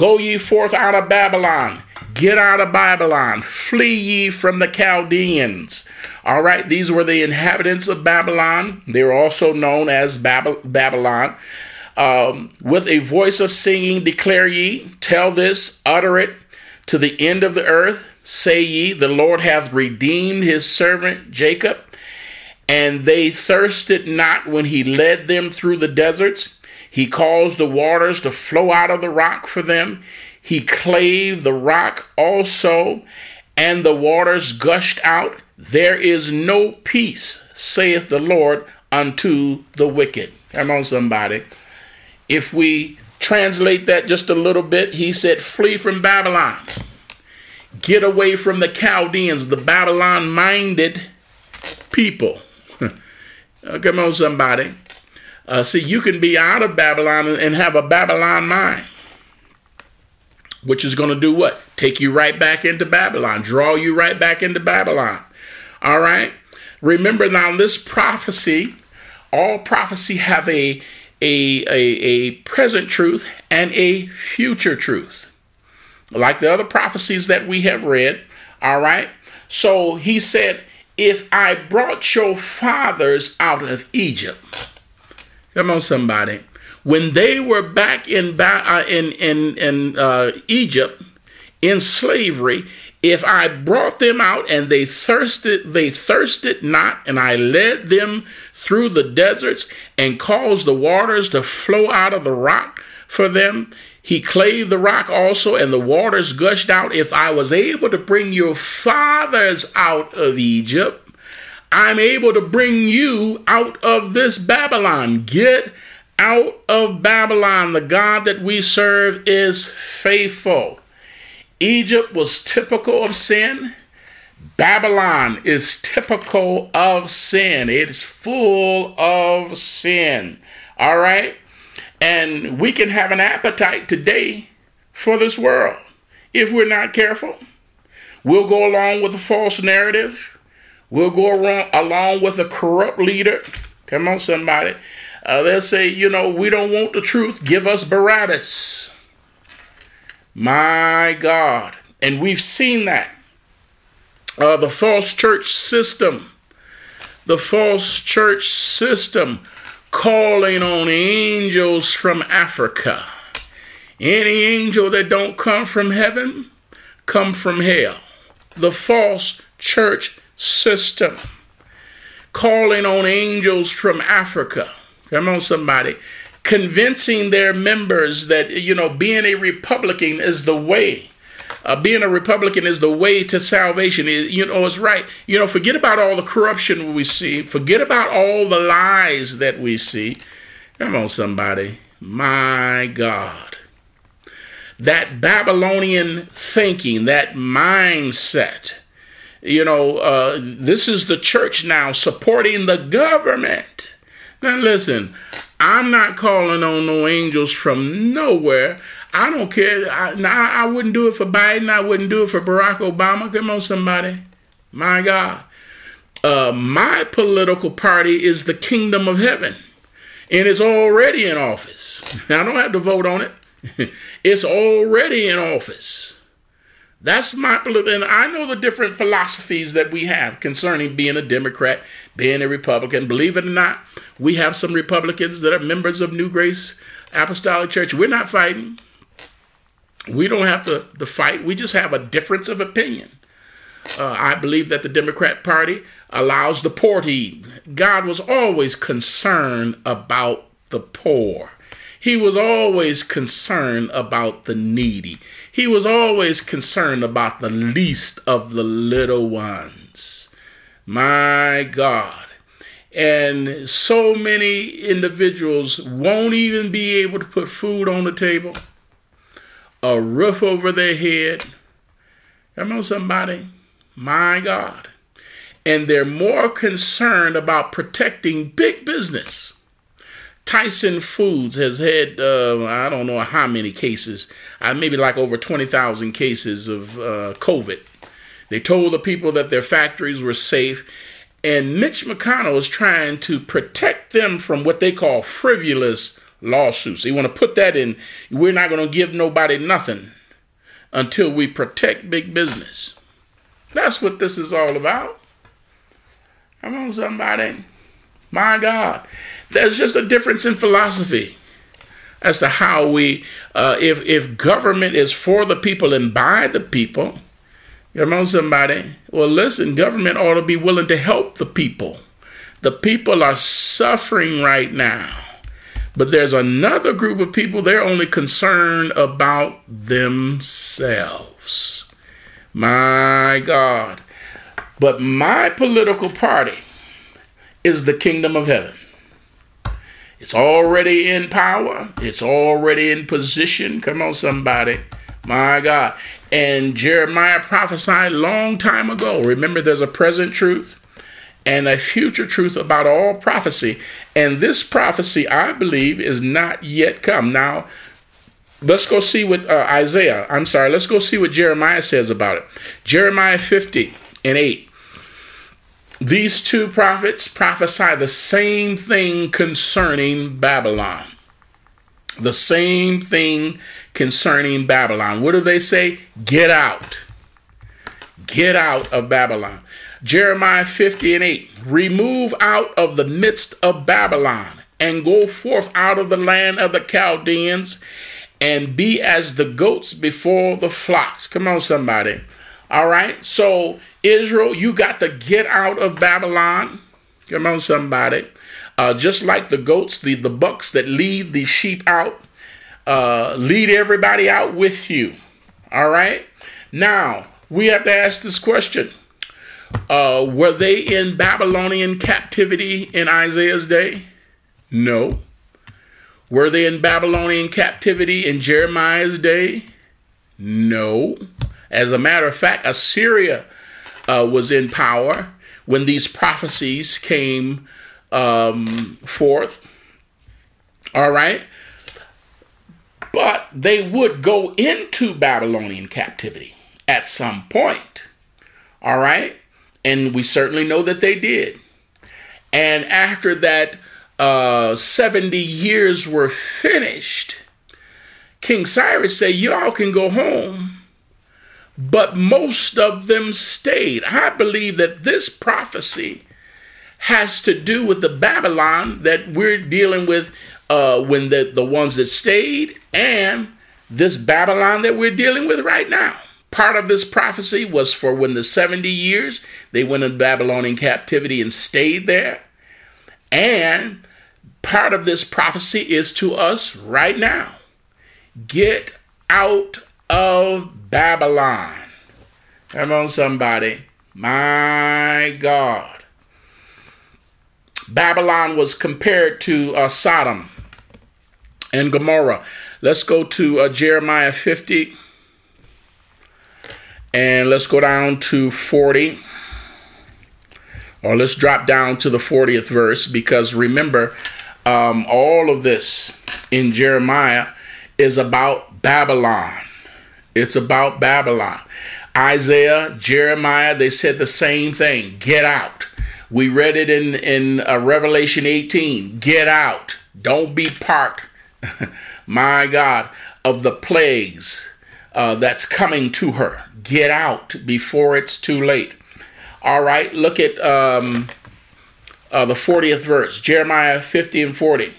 Go ye forth out of Babylon Get out of Babylon. Flee ye from the Chaldeans. All right, these were the inhabitants of Babylon. They were also known as Bab- Babylon. Um, with a voice of singing, declare ye, tell this, utter it to the end of the earth. Say ye, the Lord hath redeemed his servant Jacob. And they thirsted not when he led them through the deserts. He caused the waters to flow out of the rock for them. He clave the rock also, and the waters gushed out. There is no peace, saith the Lord, unto the wicked. Come on, somebody. If we translate that just a little bit, he said, Flee from Babylon. Get away from the Chaldeans, the Babylon minded people. Uh, come on, somebody. Uh, see, you can be out of Babylon and have a Babylon mind which is going to do what? Take you right back into Babylon, draw you right back into Babylon. All right? Remember now, this prophecy, all prophecy have a, a, a, a present truth and a future truth. Like the other prophecies that we have read. All right? So he said, If I brought your fathers out of Egypt, come on, somebody when they were back in uh, in in in uh, Egypt in slavery, if I brought them out and they thirsted, they thirsted not, and I led them through the deserts and caused the waters to flow out of the rock for them. He clave the rock also, and the waters gushed out. If I was able to bring your fathers out of Egypt, I'm able to bring you out of this Babylon. Get out of Babylon. The God that we serve is faithful. Egypt was typical of sin. Babylon is typical of sin. It's full of sin. All right? And we can have an appetite today for this world if we're not careful. We'll go along with a false narrative. We'll go around along with a corrupt leader. Come on, somebody. Uh, they'll say, you know, we don't want the truth. Give us Barabbas. My God. And we've seen that. Uh, the false church system. The false church system calling on angels from Africa. Any angel that don't come from heaven, come from hell. The false church system calling on angels from Africa Come on, somebody. Convincing their members that, you know, being a Republican is the way. uh, being a Republican is the way to salvation. It, you know, it's right. You know, forget about all the corruption we see. Forget about all the lies that we see. Come on, somebody. My God. That Babylonian thinking, that mindset. You know, uh, this is the church now supporting the government. Now, listen, I'm not calling on no angels from nowhere. I don't care. I, I, I wouldn't do it for Biden. I wouldn't do it for Barack Obama. Come on, somebody. My God. Uh, my political party is the kingdom of heaven, and it's already in office. I don't have to vote on it. it's already in office. That's my political, and I know the different philosophies that we have concerning being a Democrat, being a Republican. Believe it or not, we have some Republicans that are members of New Grace Apostolic Church. We're not fighting. We don't have to, to fight. We just have a difference of opinion. Uh, I believe that the Democrat Party allows the poor to eat. God was always concerned about the poor. He was always concerned about the needy. He was always concerned about the least of the little ones. My God. And so many individuals won't even be able to put food on the table a roof over their head. On, somebody. My God. And they're more concerned about protecting big business. Tyson Foods has had, uh, I don't know how many cases, uh, maybe like over 20,000 cases of uh, COVID. They told the people that their factories were safe. And Mitch McConnell is trying to protect them from what they call frivolous lawsuits. They want to put that in. We're not going to give nobody nothing until we protect big business. That's what this is all about. Come on, somebody. My God. There's just a difference in philosophy as to how we, uh, if, if government is for the people and by the people, come on, somebody. Well, listen, government ought to be willing to help the people. The people are suffering right now. But there's another group of people, they're only concerned about themselves. My God. But my political party is the kingdom of heaven. It's already in power, it's already in position. Come on, somebody. My God. And Jeremiah prophesied long time ago. Remember, there's a present truth and a future truth about all prophecy. And this prophecy, I believe, is not yet come. Now, let's go see what uh, Isaiah, I'm sorry, let's go see what Jeremiah says about it. Jeremiah 50 and 8. These two prophets prophesy the same thing concerning Babylon. The same thing concerning Babylon. What do they say? Get out. Get out of Babylon. Jeremiah 50 and 8 Remove out of the midst of Babylon and go forth out of the land of the Chaldeans and be as the goats before the flocks. Come on, somebody. All right. So, Israel, you got to get out of Babylon. Come on, somebody. Uh, just like the goats, the, the bucks that lead the sheep out, uh, lead everybody out with you. All right. Now, we have to ask this question uh, were they in Babylonian captivity in Isaiah's day? No. Were they in Babylonian captivity in Jeremiah's day? No. As a matter of fact, Assyria uh, was in power when these prophecies came um, forth. All right. But they would go into Babylonian captivity at some point. All right. And we certainly know that they did. And after that, uh, 70 years were finished, King Cyrus said, Y'all can go home. But most of them stayed. I believe that this prophecy has to do with the Babylon that we're dealing with uh, when the, the ones that stayed and this Babylon that we're dealing with right now. Part of this prophecy was for when the 70 years they went in Babylonian captivity and stayed there. And part of this prophecy is to us right now. Get out of Babylon. Come on, somebody. My God. Babylon was compared to uh, Sodom and Gomorrah. Let's go to uh, Jeremiah 50 and let's go down to 40. Or let's drop down to the 40th verse because remember, um, all of this in Jeremiah is about Babylon. It's about Babylon. Isaiah, Jeremiah, they said the same thing get out. We read it in, in uh, Revelation 18 get out. Don't be part, my God, of the plagues uh, that's coming to her. Get out before it's too late. All right, look at um, uh, the 40th verse, Jeremiah 50 and 40.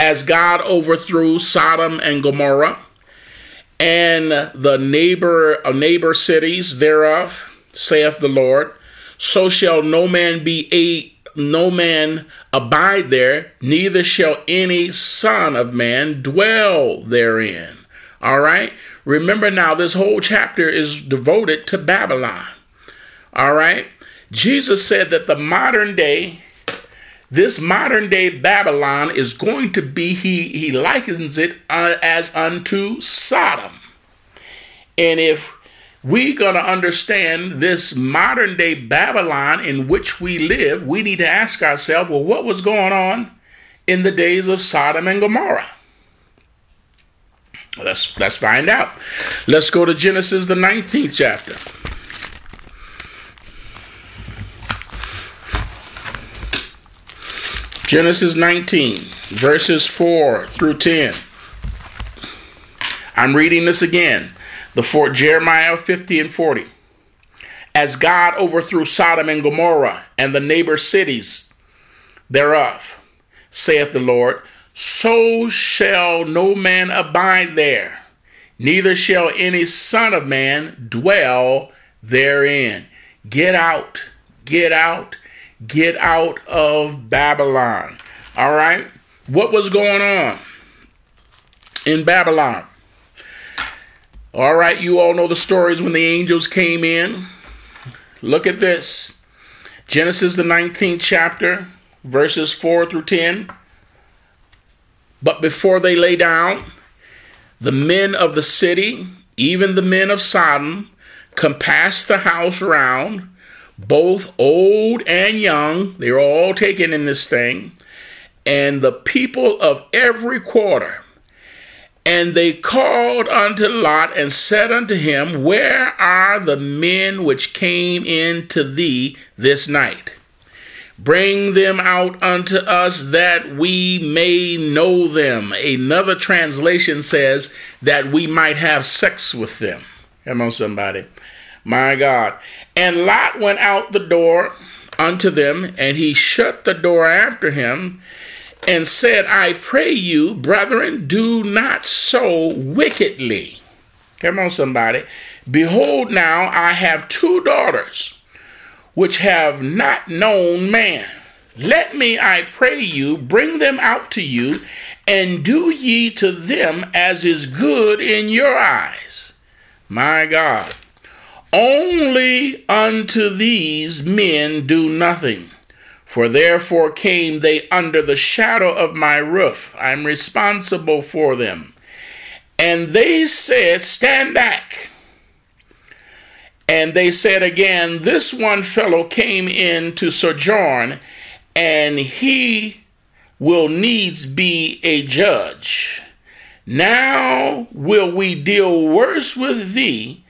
As God overthrew Sodom and Gomorrah and the neighbor uh, neighbor cities thereof, saith the Lord, so shall no man be a no man abide there, neither shall any son of man dwell therein. All right? Remember now, this whole chapter is devoted to Babylon. All right? Jesus said that the modern day, this modern day Babylon is going to be, he, he likens it uh, as unto Sodom. And if we're going to understand this modern day Babylon in which we live, we need to ask ourselves, well, what was going on in the days of Sodom and Gomorrah? Let's let's find out. Let's go to Genesis the 19th chapter. Genesis 19, verses 4 through 10. I'm reading this again. The four, Jeremiah 50 and 40. As God overthrew Sodom and Gomorrah and the neighbor cities thereof, saith the Lord, so shall no man abide there, neither shall any son of man dwell therein. Get out, get out, Get out of Babylon. All right? What was going on in Babylon? All right, you all know the stories when the angels came in. Look at this Genesis, the 19th chapter, verses 4 through 10. But before they lay down, the men of the city, even the men of Sodom, compassed the house round both old and young, they're all taken in this thing, and the people of every quarter. And they called unto Lot and said unto him, Where are the men which came in to thee this night? Bring them out unto us that we may know them. Another translation says that we might have sex with them. Come on, somebody. My God. And Lot went out the door unto them, and he shut the door after him, and said, I pray you, brethren, do not so wickedly. Come on, somebody. Behold, now I have two daughters which have not known man. Let me, I pray you, bring them out to you, and do ye to them as is good in your eyes. My God. Only unto these men do nothing. For therefore came they under the shadow of my roof. I'm responsible for them. And they said, Stand back. And they said again, This one fellow came in to sojourn, and he will needs be a judge. Now will we deal worse with thee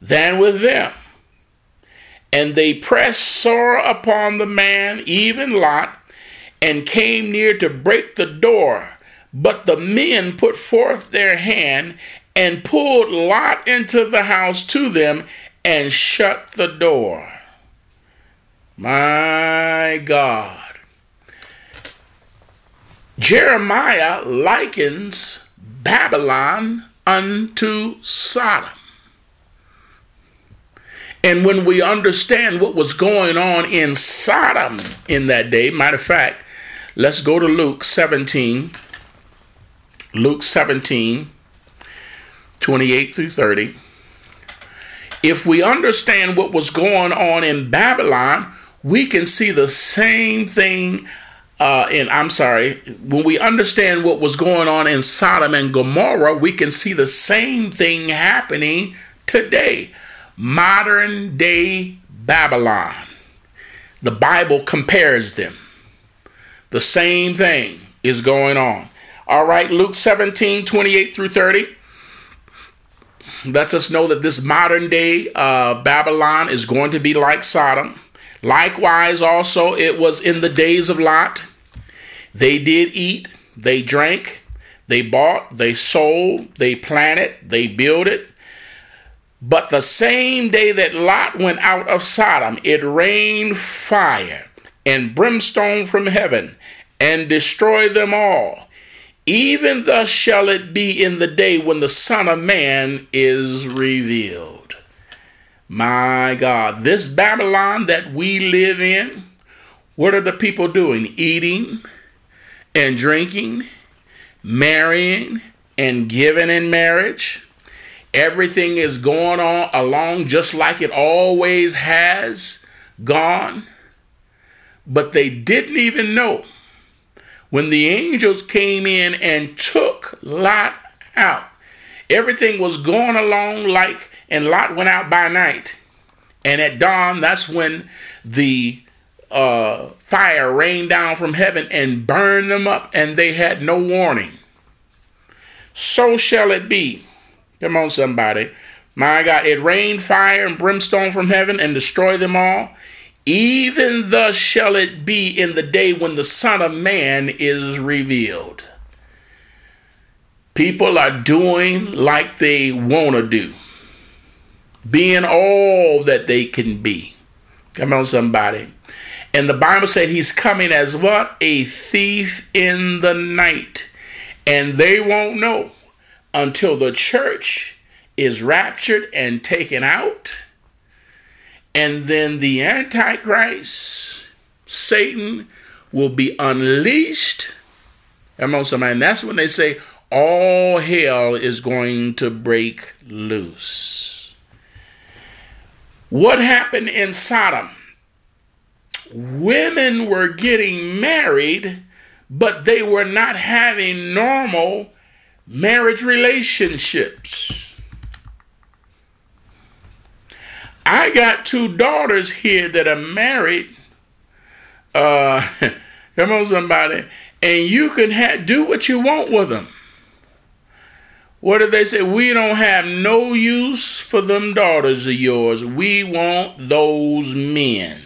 than with them. And they pressed sore upon the man, even Lot, and came near to break the door. But the men put forth their hand and pulled Lot into the house to them and shut the door. My God. Jeremiah likens Babylon unto Sodom. And when we understand what was going on in Sodom in that day, matter of fact, let's go to Luke 17. Luke 17 28 through 30. If we understand what was going on in Babylon, we can see the same thing uh, and I'm sorry, when we understand what was going on in Sodom and Gomorrah, we can see the same thing happening today. Modern day Babylon. The Bible compares them. The same thing is going on. All right, Luke 17, 28 through 30 lets us know that this modern day uh, Babylon is going to be like Sodom. Likewise, also, it was in the days of Lot. They did eat, they drank, they bought, they sold, they planted, they builded. But the same day that Lot went out of Sodom, it rained fire and brimstone from heaven and destroyed them all. Even thus shall it be in the day when the Son of Man is revealed. My God, this Babylon that we live in, what are the people doing? Eating, and drinking, marrying, and giving in marriage. Everything is going on along just like it always has gone. But they didn't even know when the angels came in and took Lot out. Everything was going along like, and Lot went out by night. And at dawn, that's when the uh, fire rained down from heaven and burned them up, and they had no warning. So shall it be. Come on, somebody. My God, it rained fire and brimstone from heaven and destroyed them all. Even thus shall it be in the day when the Son of Man is revealed. People are doing like they want to do, being all that they can be. Come on, somebody. And the Bible said he's coming as what? A thief in the night. And they won't know until the church is raptured and taken out. And then the Antichrist, Satan, will be unleashed. On, somebody. And that's when they say all hell is going to break loose. What happened in Sodom? women were getting married, but they were not having normal marriage relationships. I got two daughters here that are married. Uh, come on, somebody, and you can ha- do what you want with them. What did they say? We don't have no use for them daughters of yours. We want those men.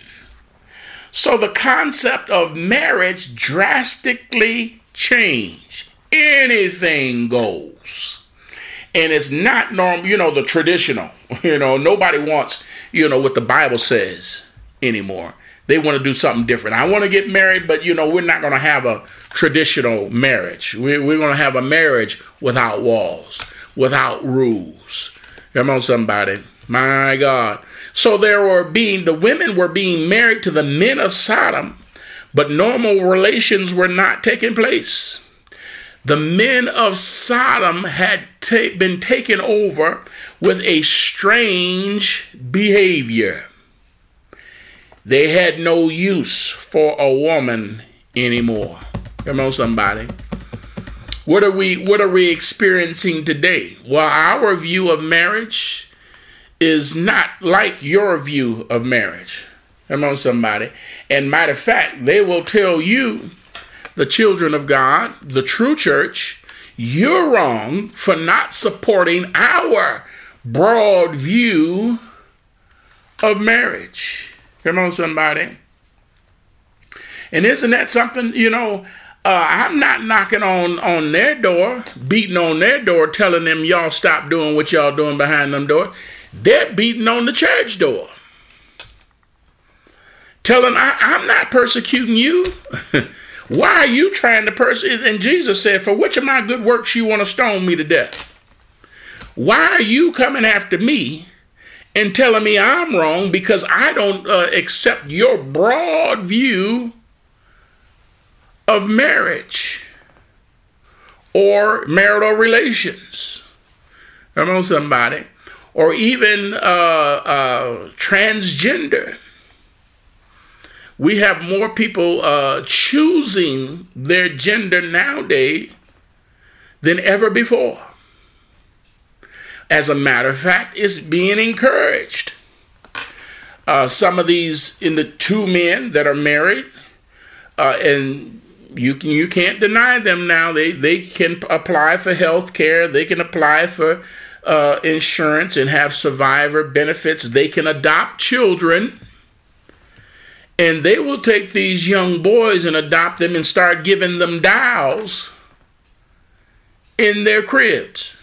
So the concept of marriage drastically changed. Anything goes. And it's not normal, you know, the traditional. You know, nobody wants, you know, what the Bible says anymore. They want to do something different. I want to get married, but, you know, we're not going to have a traditional marriage. We're, going to have a marriage without walls, without rules. Come on, somebody. My God. So there were being, the women were being married to the men of Sodom, but normal relations were not taking place. The men of Sodom had ta- been taken over with a strange behavior. They had no use for a woman anymore. Come on, somebody. What are we what are we experiencing today? Well, our view of marriage is not like your view of marriage. Come on, somebody. And matter of fact, they will tell you, the children of God, the true church, you're wrong for not supporting our broad view of marriage. Come on, somebody. And isn't that something, you know, uh, I'm not knocking on on their door, beating on their door, telling them y'all stop doing what y'all doing behind them doors. They're beating on the church door. Telling, I, am not persecuting you. Why are you trying to persecute? And Jesus said, For which of my good works you want to stone me to death? Why are you coming after me and telling me I'm wrong because I don't uh, accept your broad view of marriage or marital relations? Come on, somebody. Or even uh, uh, transgender. We have more people uh, choosing their gender nowadays than ever before. As a matter of fact, it's being encouraged. Uh, some of these in the two men that are married, uh, and you can you can't deny them now. They they can apply for health care. They can apply for uh, insurance and have survivor benefits. They can adopt children. And they will take these young boys and adopt them and start giving them dolls in their cribs.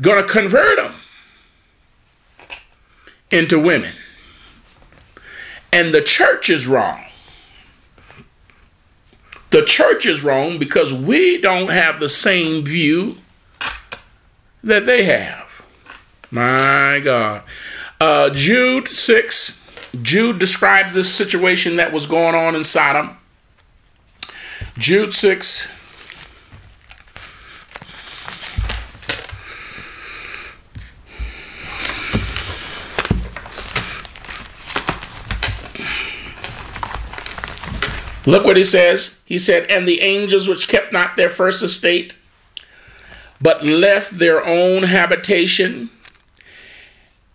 Gonna convert them into women. And the church is wrong. The church is wrong because we don't have the same view that they have. My God. Uh, Jude 6, Jude describes this situation that was going on in Sodom. Jude 6, Look what he says. He said, And the angels which kept not their first estate, but left their own habitation,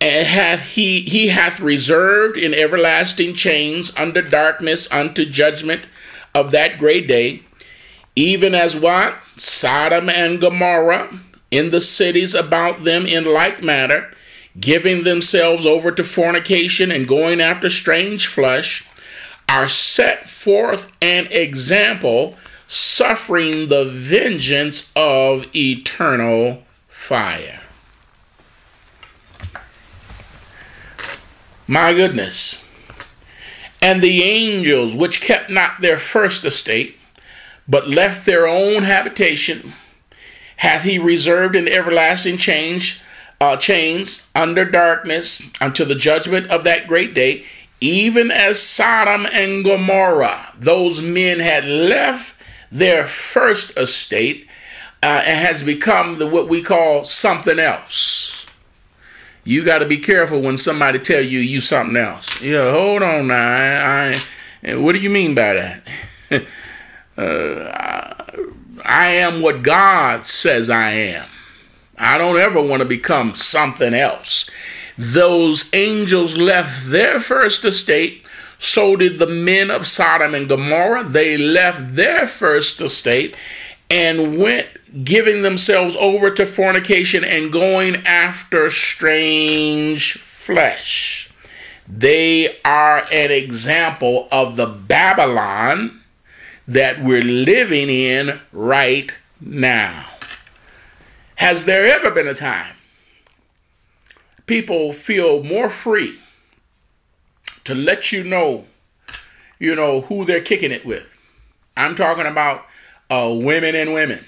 and hath he he hath reserved in everlasting chains under darkness unto judgment of that great day, even as what? Sodom and Gomorrah in the cities about them in like manner, giving themselves over to fornication and going after strange flesh are set forth an example, suffering the vengeance of eternal fire. My goodness. And the angels which kept not their first estate, but left their own habitation, hath he reserved in everlasting change, uh, chains under darkness until the judgment of that great day even as Sodom and Gomorrah, those men had left their first estate uh, and has become the, what we call something else. You got to be careful when somebody tell you you something else. Yeah, hold on now. I, I what do you mean by that? uh, I am what God says I am. I don't ever want to become something else. Those angels left their first estate, so did the men of Sodom and Gomorrah. They left their first estate and went giving themselves over to fornication and going after strange flesh. They are an example of the Babylon that we're living in right now. Has there ever been a time people feel more free to let you know, you know, who they're kicking it with. I'm talking about uh, women and women.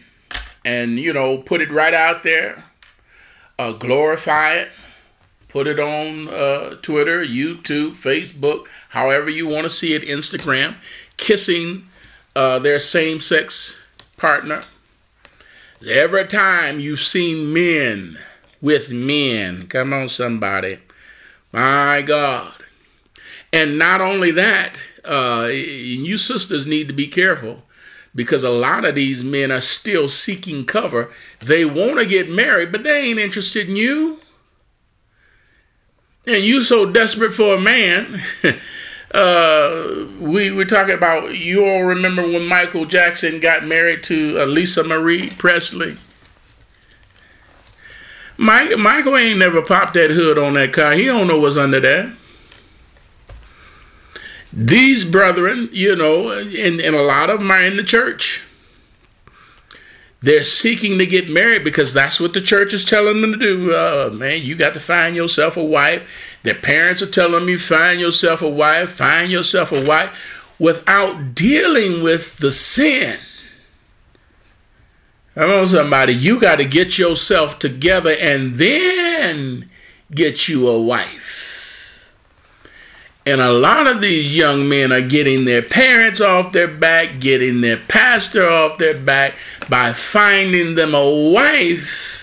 And, you know, put it right out there, uh, glorify it, put it on uh, Twitter, YouTube, Facebook, however you want to see it, Instagram, kissing uh, their same sex partner. Every time you've seen men with men. Come on, somebody. My God. And not only that, uh, you sisters need to be careful because a lot of these men are still seeking cover. They want to get married, but they ain't interested in you. And you so desperate for a man. uh, we were talking about, you all remember when Michael Jackson got married to uh, Lisa Marie Presley? Mike, Michael ain't never popped that hood on that car. He don't know what's under there. These brethren, you know, and, and a lot of them are in the church. They're seeking to get married because that's what the church is telling them to do. Uh, man, you got to find yourself a wife. Their parents are telling me, find yourself a wife, find yourself a wife, without dealing with the sin Come on, somebody. You got to get yourself together and then get you a wife. And a lot of these young men are getting their parents off their back, getting their pastor off their back by finding them a wife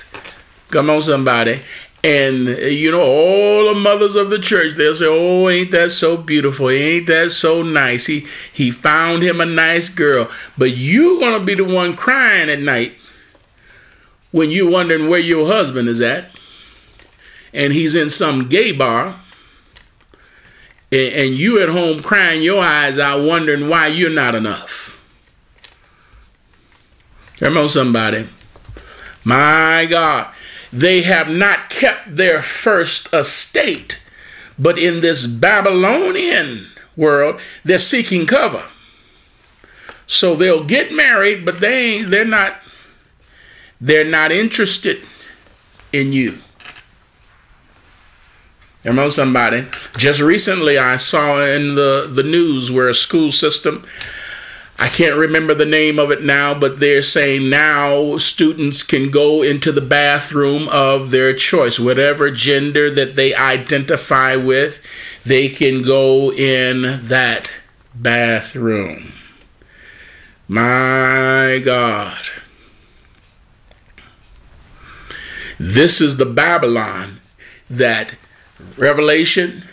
Come on, somebody. And you know, all the mothers of the church, they'll say, Oh, ain't that so beautiful? Ain't that so nice? He he found him a nice girl. But you gonna be the one crying at night when you're wondering where your husband is at, and he's in some gay bar, and, you at home crying your eyes out, wondering why you're not enough. Come on, somebody. My God. They have not kept their first estate, but in this Babylonian world, they're seeking cover. So they'll get married, but they they're not they're not interested in you. Remember somebody? Just recently I saw in the, the news where a school system I can't remember the name of it now, but they're saying now students can go into the bathroom of their choice, whatever gender that they identify with, they can go in that bathroom. My God. This is the Babylon that Revelation,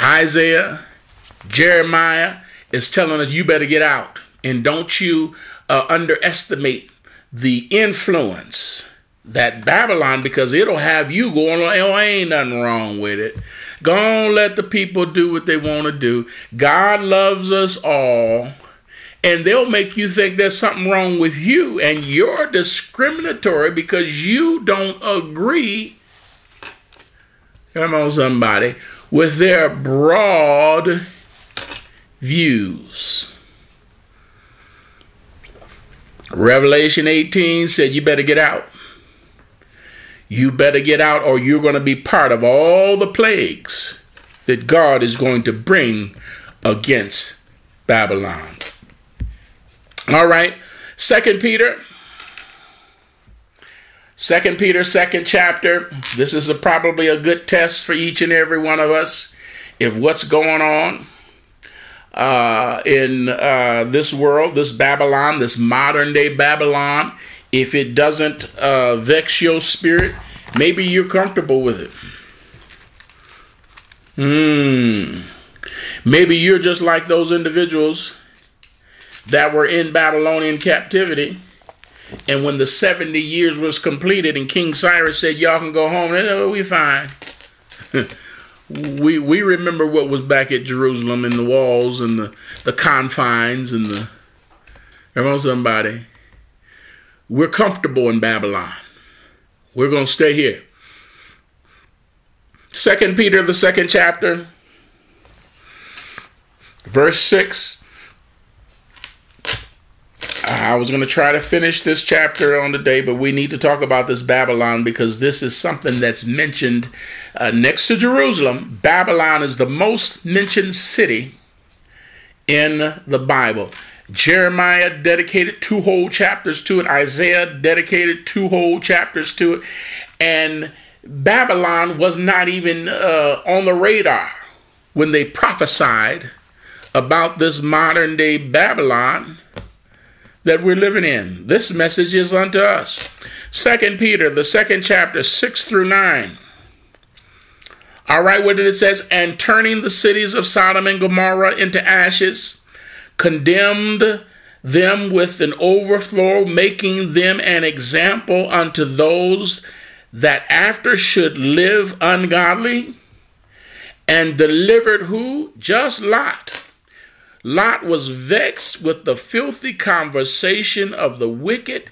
Isaiah, Jeremiah, is telling us you better get out and don't you uh, underestimate the influence that Babylon because it'll have you going, oh, ain't nothing wrong with it. Go on, let the people do what they want to do. God loves us all, and they'll make you think there's something wrong with you, and you're discriminatory because you don't agree. Come on, somebody, with their broad views. Revelation 18 said, You better get out. You better get out, or you're going to be part of all the plagues that God is going to bring against Babylon. All right, Second Peter. Second Peter, second chapter. This is a, probably a good test for each and every one of us. If what's going on uh, in uh, this world, this Babylon, this modern day Babylon, if it doesn't uh, vex your spirit, maybe you're comfortable with it. Hmm. Maybe you're just like those individuals that were in Babylonian captivity. And when the 70 years was completed and King Cyrus said, Y'all can go home, oh, we fine. we we remember what was back at Jerusalem in the walls and the, the confines and the remember somebody. We're comfortable in Babylon. We're gonna stay here. Second Peter, the second chapter, verse six. I was going to try to finish this chapter on the day, but we need to talk about this Babylon because this is something that's mentioned uh, next to Jerusalem. Babylon is the most mentioned city in the Bible. Jeremiah dedicated two whole chapters to it, Isaiah dedicated two whole chapters to it, and Babylon was not even uh, on the radar when they prophesied about this modern day Babylon that we're living in. This message is unto us. Second Peter, the second chapter, 6 through 9. All right, what did it says? And turning the cities of Sodom and Gomorrah into ashes, condemned them with an overflow, making them an example unto those that after should live ungodly, and delivered who? Just Lot Lot was vexed with the filthy conversation of the wicked,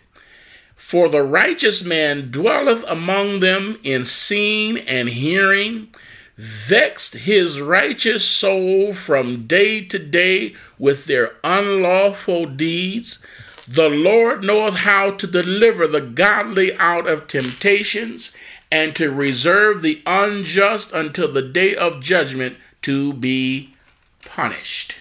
for the righteous man dwelleth among them in seeing and hearing, vexed his righteous soul from day to day with their unlawful deeds. The Lord knoweth how to deliver the godly out of temptations and to reserve the unjust until the day of judgment to be punished.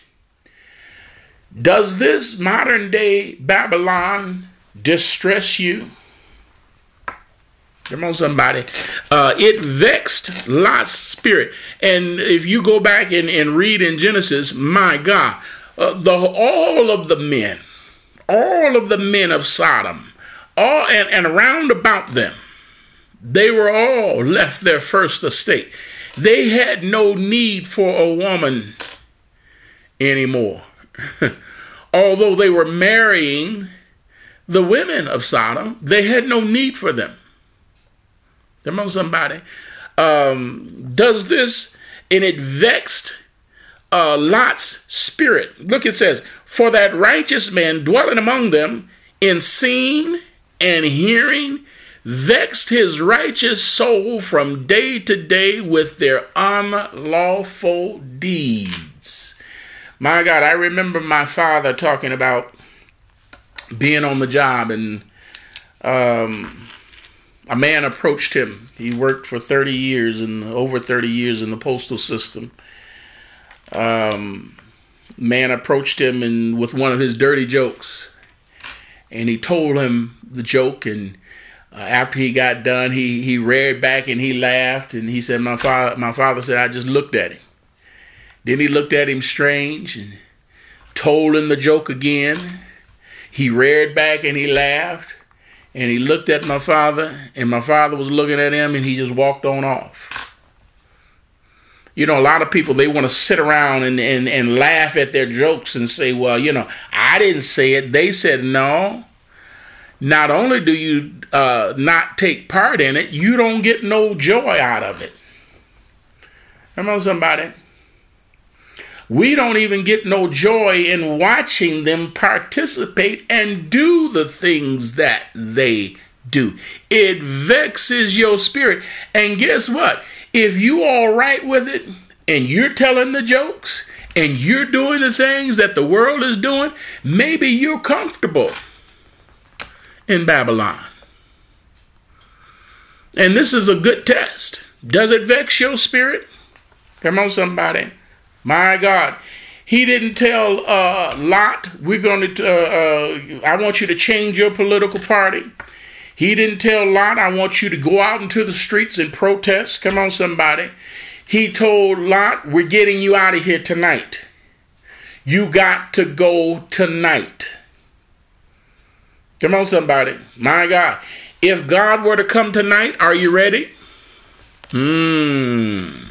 Does this modern day Babylon distress you? Come on, somebody. Uh, it vexed Lot's spirit. And if you go back and, and read in Genesis, my God, uh, the all of the men, all of the men of Sodom, all and, and around about them, They were all left their first estate. They had no need for a woman anymore. Although they were marrying the women of Sodom, they had no need for them. Come on, somebody. Um, does this, and it vexed uh, Lot's spirit. Look, it says, For that righteous man dwelling among them in seeing and hearing vexed his righteous soul from day to day with their unlawful deeds. My God, I remember my father talking about being on the job and um, a man approached him. He worked for 30 years and over 30 years in the postal system. Um, man approached him and with one of his dirty jokes, and he told him the joke. And uh, after he got done, he he read back and he laughed and he said, "My father, my father said I just looked at him." Then he looked at him strange and told him the joke again. He reared back and he laughed. And he looked at my father, and my father was looking at him, and he just walked on off. You know, a lot of people, they want to sit around and, and, and laugh at their jokes and say, well, you know, I didn't say it. They said, no. Not only do you uh, not take part in it, you don't get no joy out of it. Come on, somebody. We don't even get no joy in watching them participate and do the things that they do. It vexes your spirit. And guess what? If you all right with it and you're telling the jokes and you're doing the things that the world is doing, maybe you're comfortable in Babylon. And this is a good test. Does it vex your spirit? Come on, somebody. My God. He didn't tell uh, Lot, we're going to, uh, uh, I want you to change your political party. He didn't tell Lot, I want you to go out into the streets and protest. Come on, somebody. He told Lot, we're getting you out of here tonight. You got to go tonight. Come on, somebody. My God. If God were to come tonight, are you ready? Hmm.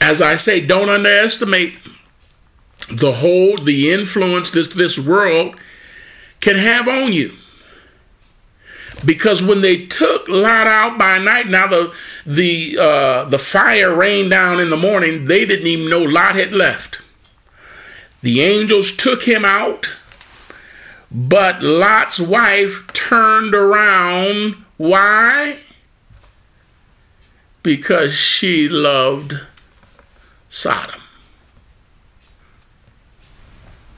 As I say, don't underestimate the hold, the influence this, this world can have on you. Because when they took Lot out by night, now the the uh, the fire rained down in the morning. They didn't even know Lot had left. The angels took him out, but Lot's wife turned around. Why? Because she loved Sodom.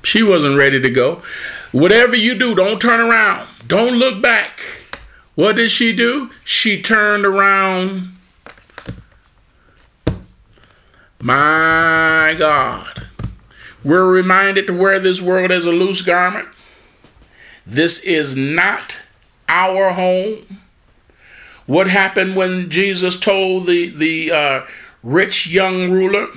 She wasn't ready to go. Whatever you do, don't turn around. Don't look back. What did she do? She turned around. My God. We're reminded to wear this world as a loose garment. This is not our home. What happened when Jesus told the, the uh, rich young ruler.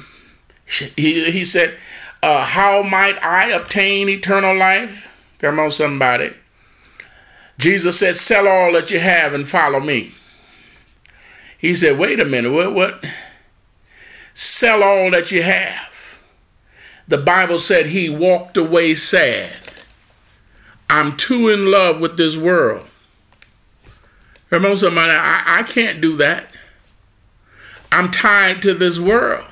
He, he said, uh, How might I obtain eternal life? Come on, somebody. Jesus said, Sell all that you have and follow me. He said, Wait a minute, what? what? Sell all that you have. The Bible said he walked away sad. I'm too in love with this world. Come on, somebody, I, I can't do that. I'm tied to this world.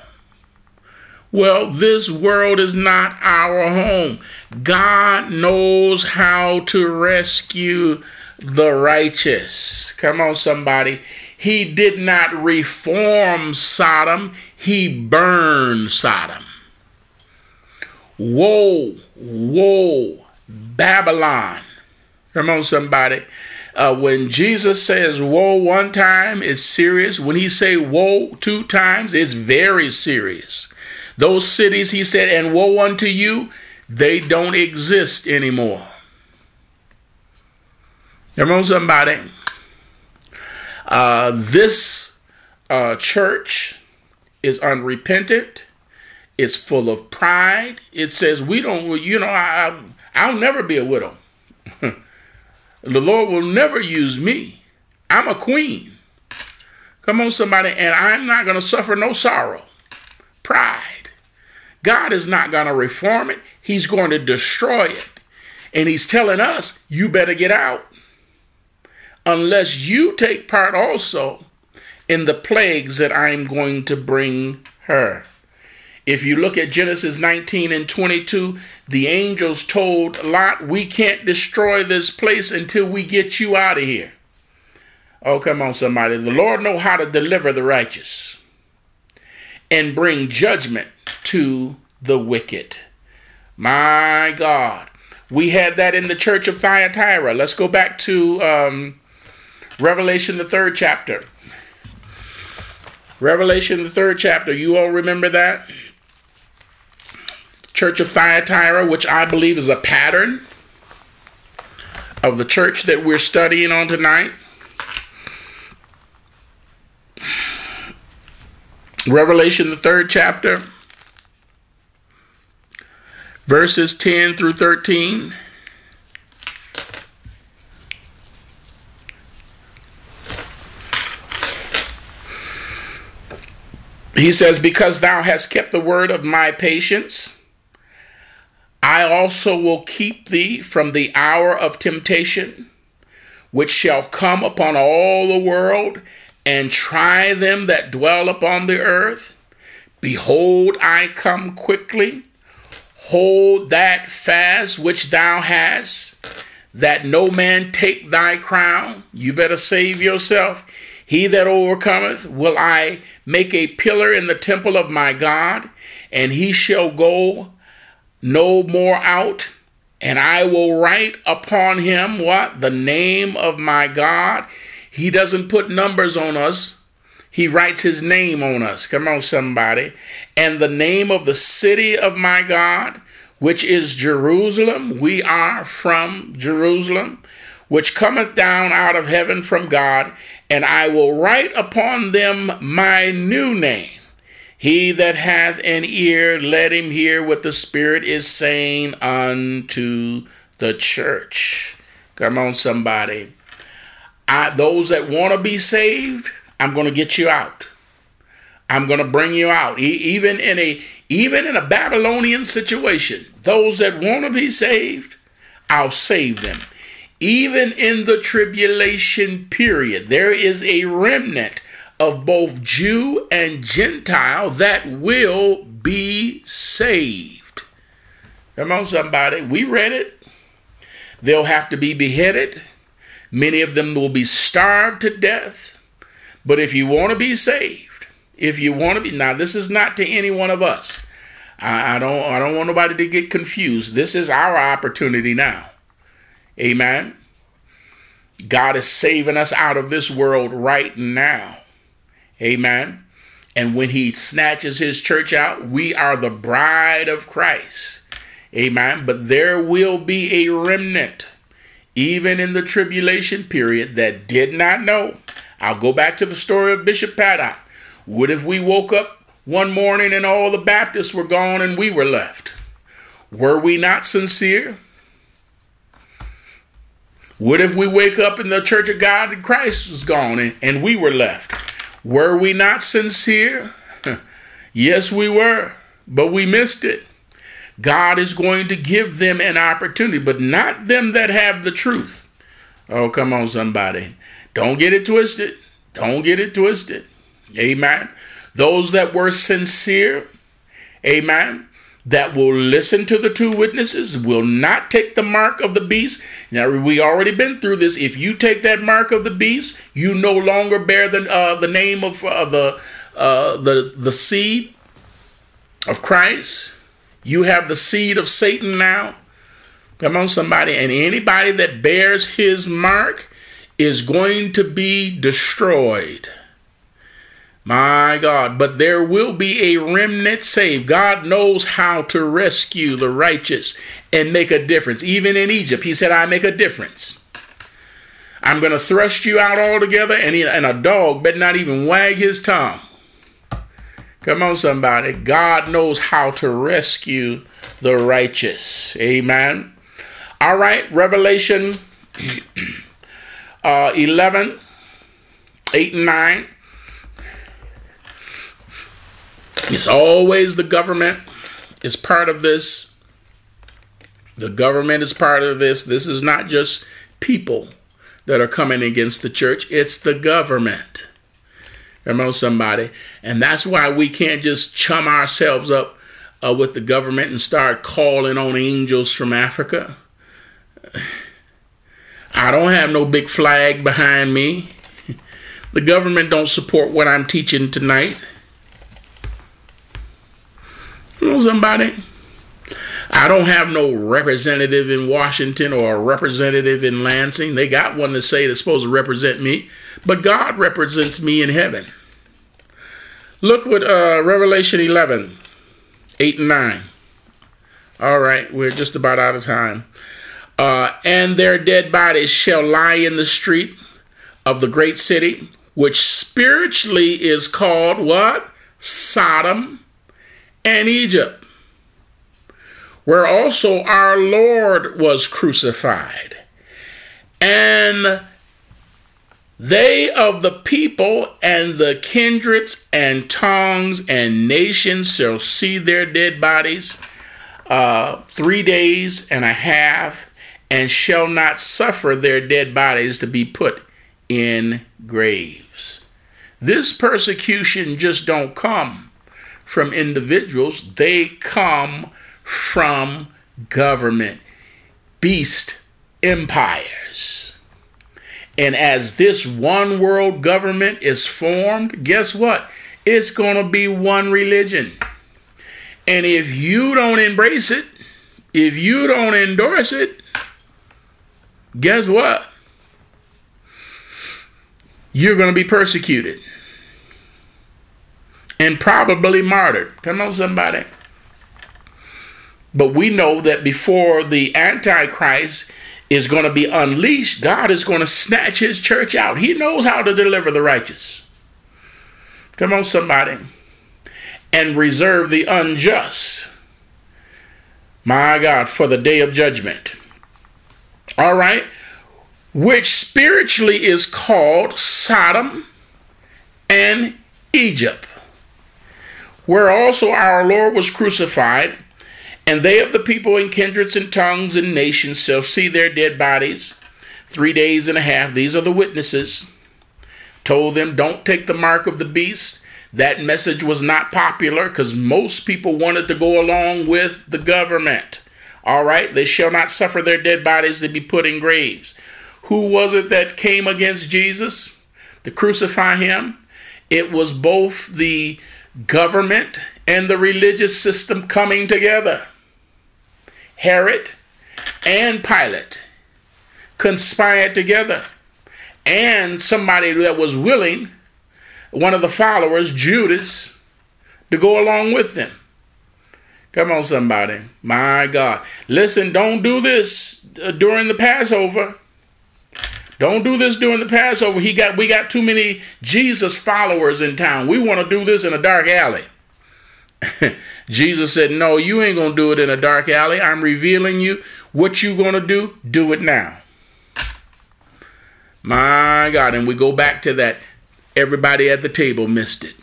Well, this world is not our home. God knows how to rescue the righteous. Come on, somebody. He did not reform Sodom, he burned Sodom. Woe, woe, Babylon. Come on, somebody. Uh, when Jesus says woe one time, it's serious. When he say woe two times, it's very serious. Those cities, he said, and woe unto you, they don't exist anymore. On, somebody. Uh, this uh, church is unrepentant. It's full of pride. It says we don't. You know, I I'll never be a widow. The Lord will never use me. I'm a queen. Come on, somebody, and I'm not going to suffer no sorrow. Pride. God is not going to reform it, He's going to destroy it. And He's telling us, you better get out. Unless you take part also in the plagues that I'm going to bring her. If you look at Genesis 19 and 22, the angels told Lot, We can't destroy this place until we get you out of here. Oh, come on, somebody. The Lord know how to deliver the righteous and bring judgment to the wicked. My God. We had that in the church of Thyatira. Let's go back to um, Revelation, the third chapter. Revelation, the third chapter. You all remember that? Church of Thyatira, which I believe is a pattern of the church that we're studying on tonight. Revelation, the third chapter, verses 10 through 13. He says, Because thou hast kept the word of my patience, I also will keep thee from the hour of temptation, which shall come upon all the world and try them that dwell upon the earth. Behold, I come quickly. Hold that fast which thou hast, that no man take thy crown. You better save yourself. He that overcometh will I make a pillar in the temple of my God, and he shall go no more out. And I will write upon him what? The name of my God he doesn't put numbers on us. He writes his name on us. Come on, somebody. And the name of the city of my God, which is Jerusalem. We are from Jerusalem, which cometh down out of heaven from God. And I will write upon them my new name. He that hath an ear, let him hear what the Spirit is saying unto the church. Come on, somebody. I, those that want to be saved, I'm going to get you out. I'm going to bring you out. E- even in a even in a Babylonian situation, those that want to be saved, I'll save them. Even in the tribulation period, there is a remnant of both Jew and Gentile that will be saved. Come on, somebody. We read it. They'll have to be beheaded. Many of them will be starved to death. But if you want to be saved, if you want to be now, this is not to any one of us. I, I don't I don't want nobody to get confused. This is our opportunity now. Amen. God is saving us out of this world right now. Amen. And when he snatches his church out, we are the bride of Christ. Amen. But there will be a remnant even in the tribulation period, that did not know. I'll go back to the story of Bishop Paddock. What if we woke up one morning and all the Baptists were gone and we were left? Were we not sincere? What if we wake up and the Church of God in Christ was gone and, and we were left? Were we not sincere? yes, we were, but we missed it. God is going to give them an opportunity, but not them that have the truth. Oh, come on, somebody. Don't get it twisted. Don't get it twisted. Amen. Those that were sincere, amen, that will listen to the two witnesses, will not take the mark of the beast. Now, we already been through this. If you take that mark of the beast, you no longer bear the, uh, the name of uh, the, uh, the, the seed of Christ. You have the seed of Satan now. Come on, somebody. And anybody that bears his mark is going to be destroyed. My God. But there will be a remnant saved. God knows how to rescue the righteous and make a difference. Even in Egypt, he said, I make a difference. I'm going to thrust you out altogether, and, he, and a dog better not even wag his tongue. Come on, somebody. God knows how to rescue the righteous. Amen. All right, Revelation uh, 11, 8 and 9. It's always the government is part of this. The government is part of this. This is not just people that are coming against the church, it's the government. Remember somebody? And that's why we can't just chum ourselves up uh, with the government and start calling on angels from Africa. I don't have no big flag behind me. The government don't support what I'm teaching tonight. You know somebody? I don't have no representative in Washington or a representative in Lansing. They got one to say that's supposed to represent me, but God represents me in heaven. Look what uh, Revelation 11, 8 and 9. All right, we're just about out of time. Uh, and their dead bodies shall lie in the street of the great city, which spiritually is called what? Sodom and Egypt, where also our Lord was crucified. And they of the people and the kindreds and tongues and nations shall see their dead bodies uh, three days and a half, and shall not suffer their dead bodies to be put in graves. This persecution just don't come from individuals, they come from government, beast empires. And as this one world government is formed, guess what? It's going to be one religion. And if you don't embrace it, if you don't endorse it, guess what? You're going to be persecuted and probably martyred. Come on, somebody. But we know that before the Antichrist is going to be unleashed, God is going to snatch his church out. He knows how to deliver the righteous. Come on, somebody. And reserve the unjust. My God, for the day of judgment. All right. Which spiritually is called Sodom and Egypt where also our Lord was crucified, and they of the people and kindreds and tongues and nations shall see their dead bodies three days and a half. These are the witnesses. Told them, don't take the mark of the beast. That message was not popular because most people wanted to go along with the government. All right, they shall not suffer their dead bodies to be put in graves. Who was it that came against Jesus to crucify him? It was both the government and the religious system coming together. Herod and Pilate conspired together, and somebody that was willing, one of the followers, Judas, to go along with them. Come on, somebody. My God. Listen, don't do this uh, during the Passover. Don't do this during the Passover. He got we got too many Jesus followers in town. We want to do this in a dark alley. Jesus said, "No, you ain't going to do it in a dark alley. I'm revealing you what you going to do. Do it now." My God, and we go back to that everybody at the table missed it.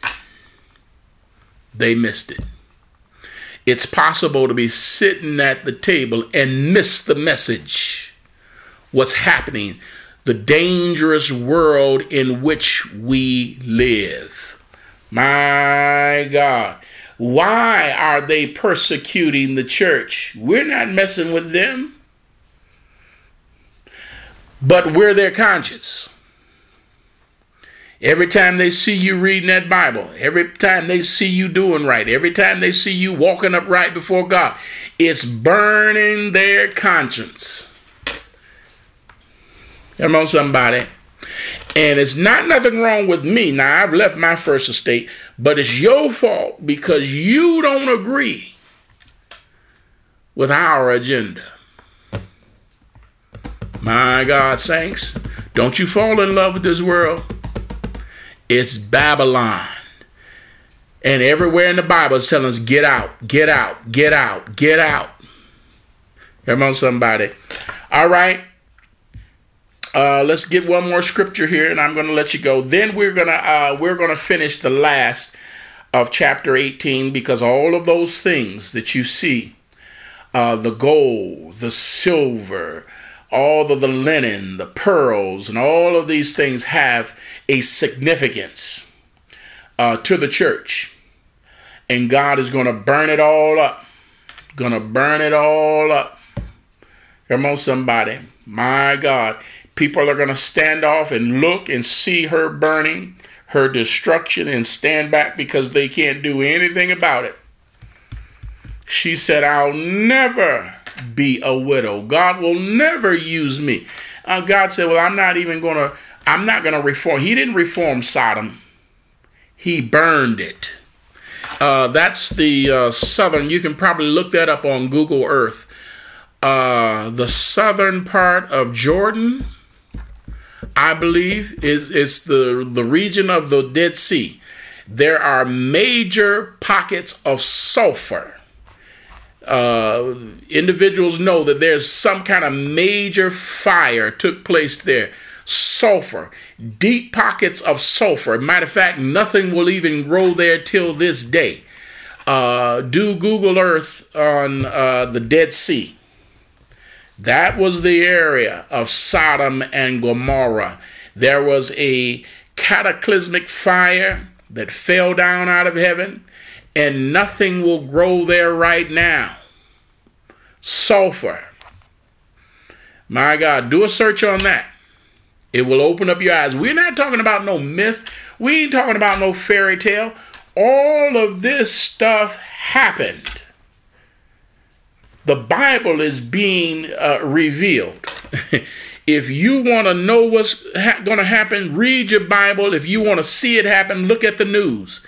They missed it. It's possible to be sitting at the table and miss the message. What's happening? The dangerous world in which we live. My God. Why are they persecuting the church? We're not messing with them, but we're their conscience. Every time they see you reading that Bible, every time they see you doing right, every time they see you walking upright before God, it's burning their conscience. Come on, somebody. And it's not nothing wrong with me. Now, I've left my first estate, but it's your fault because you don't agree with our agenda. My God, saints, don't you fall in love with this world. It's Babylon. And everywhere in the Bible is telling us, get out, get out, get out, get out. Come on, somebody. All right. Uh, let's get one more scripture here, and I'm going to let you go. Then we're gonna uh, we're gonna finish the last of chapter 18 because all of those things that you see, uh, the gold, the silver, all of the linen, the pearls, and all of these things have a significance uh, to the church, and God is going to burn it all up. Going to burn it all up. Come on, somebody. My God. People are going to stand off and look and see her burning, her destruction, and stand back because they can't do anything about it. She said, I'll never be a widow. God will never use me. Uh, God said, Well, I'm not even going to, I'm not going to reform. He didn't reform Sodom, He burned it. Uh, that's the uh, southern, you can probably look that up on Google Earth. Uh, the southern part of Jordan I believe, is, is the, the region of the Dead Sea. There are major pockets of sulfur. Uh, individuals know that there's some kind of major fire took place there. Sulfur, deep pockets of sulfur. Matter of fact, nothing will even grow there till this day. Uh, do Google Earth on uh, the Dead Sea that was the area of Sodom and Gomorrah. There was a cataclysmic fire that fell down out of heaven, and nothing will grow there right now. Sulfur. My God, do a search on that. It will open up your eyes. We're not talking about no myth. We ain't talking about no fairy tale. All of this stuff happened the Bible is being uh, revealed. if you want to know what's ha- going to happen, read your Bible. If you want to see it happen, look at the news.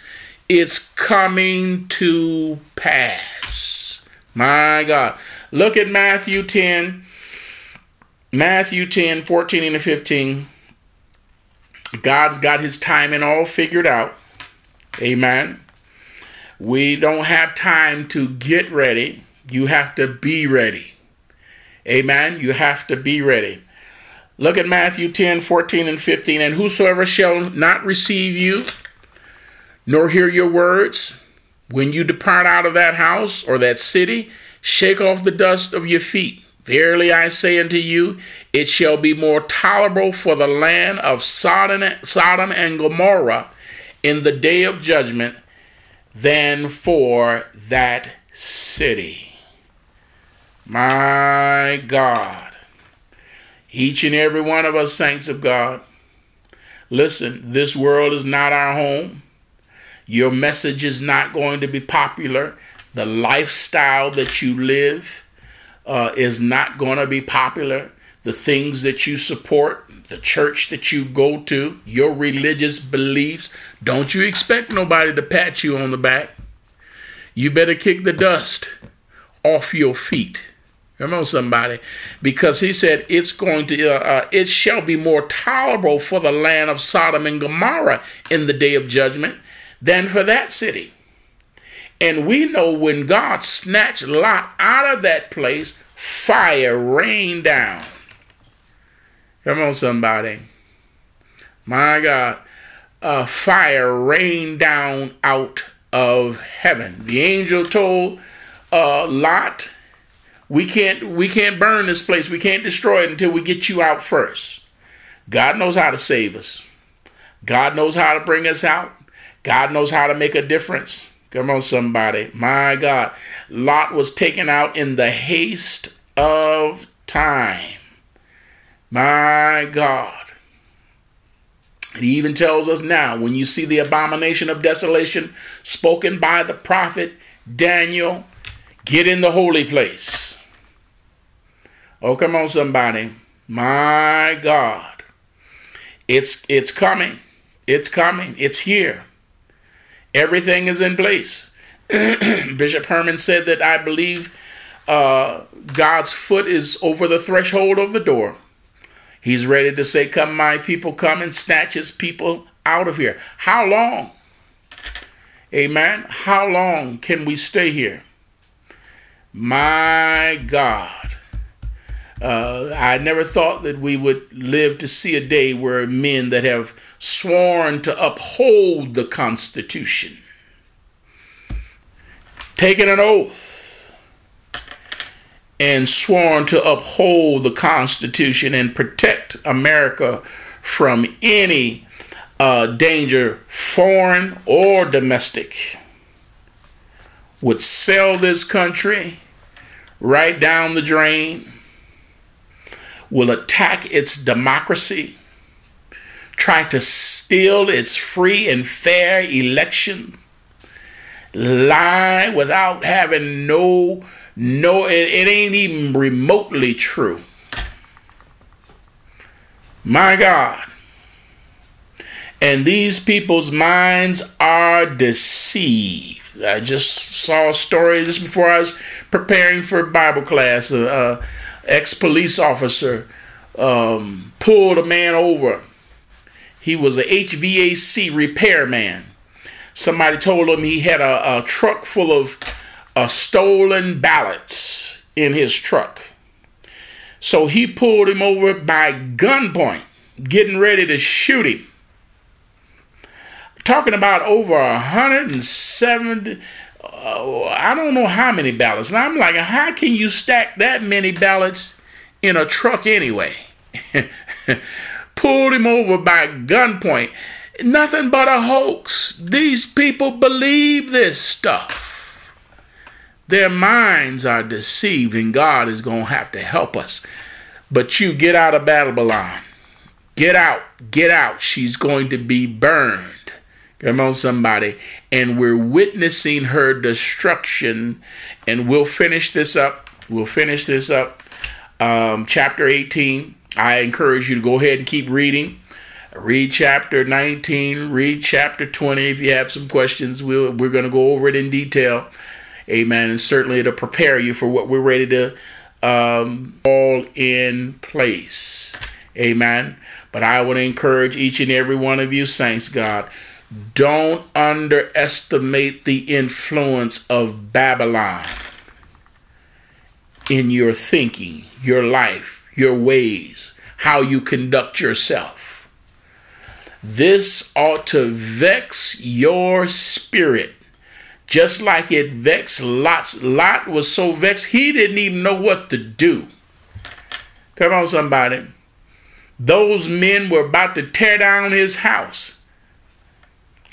It's coming to pass. My God. Look at Matthew 10. Matthew 10, 14 and 15. God's got his timing all figured out. Amen. We don't have time to get ready. You have to be ready. Amen. You have to be ready. Look at Matthew 10, 14, and 15. And whosoever shall not receive you, nor hear your words, when you depart out of that house or that city, shake off the dust of your feet. Verily I say unto you, it shall be more tolerable for the land of Sodom and Gomorrah in the day of judgment than for that city. My God. Each and every one of us, saints of God, listen, this world is not our home. Your message is not going to be popular. The lifestyle that you live uh, is not going to be popular. The things that you support, the church that you go to, your religious beliefs, don't you expect nobody to pat you on the back. You better kick the dust off your feet. Come on, somebody. Because he said, it's going to, uh, uh, it shall be more tolerable for the land of Sodom and Gomorrah in the day of judgment than for that city. And we know when God snatched Lot out of that place, fire rained down. Come on, somebody. My God. Uh, fire rained down out of heaven. The angel told uh, Lot, we can't we can't burn this place. We can't destroy it until we get you out first. God knows how to save us. God knows how to bring us out. God knows how to make a difference. Come on, somebody. My God. Lot was taken out in the haste of time. My God. He even tells us now when you see the abomination of desolation spoken by the prophet Daniel, get in the holy place. Oh, come on, somebody. My God. It's it's coming. It's coming. It's here. Everything is in place. Bishop Herman said that I believe uh, God's foot is over the threshold of the door. He's ready to say, Come, my people, come and snatch his people out of here. How long? Amen. How long can we stay here? My God. Uh, I never thought that we would live to see a day where men that have sworn to uphold the Constitution, taken an oath, and sworn to uphold the Constitution and protect America from any uh, danger, foreign or domestic, would sell this country right down the drain, will attack its democracy, try to steal its free and fair election, lie without having no, no, it, it ain't even remotely true. My God. And these people's minds are deceived. I just saw a story just before I was preparing for Bible class. A, a ex police officer um, pulled a man over. He was a HVAC repairman. Somebody told him he had a, a truck full of uh, stolen ballots in his truck. So he pulled him over by gunpoint, getting ready to shoot him talking about over 170 uh, I don't know how many ballots. And I'm like, how can you stack that many ballots in a truck anyway? Pulled him over by gunpoint. Nothing but a hoax. These people believe this stuff. Their minds are deceived, and God is going to have to help us. But you get out of Babylon. Get out. Get out. She's going to be burned. Come on, somebody. And we're witnessing her destruction. And we'll finish this up. We'll finish this up. Um, chapter 18. I encourage you to go ahead and keep reading. Read chapter 19. Read chapter 20. If you have some questions, we'll, we're going to go over it in detail. Amen. And certainly to prepare you for what we're ready to um, all in place. Amen. But I want to encourage each and every one of you, saints, God don't underestimate the influence of Babylon in your thinking, your life, your ways, how you conduct yourself. This ought to vex your spirit, just like it vexed Lot's. Lot was so vexed, he didn't even know what to do. Come on, somebody. Those men were about to tear down his house.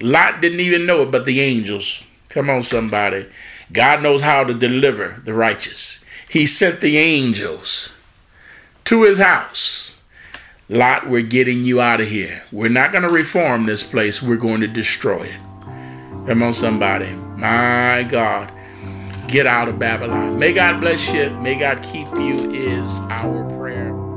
Lot didn't even know it, but the angels. Come on, somebody. God knows how to deliver the righteous. He sent the angels to his house. Lot, we're getting you out of here. We're not going to reform this place. We're going to destroy it. Come on, somebody. My God. Get out of Babylon. May God bless you. May God keep you, is our prayer.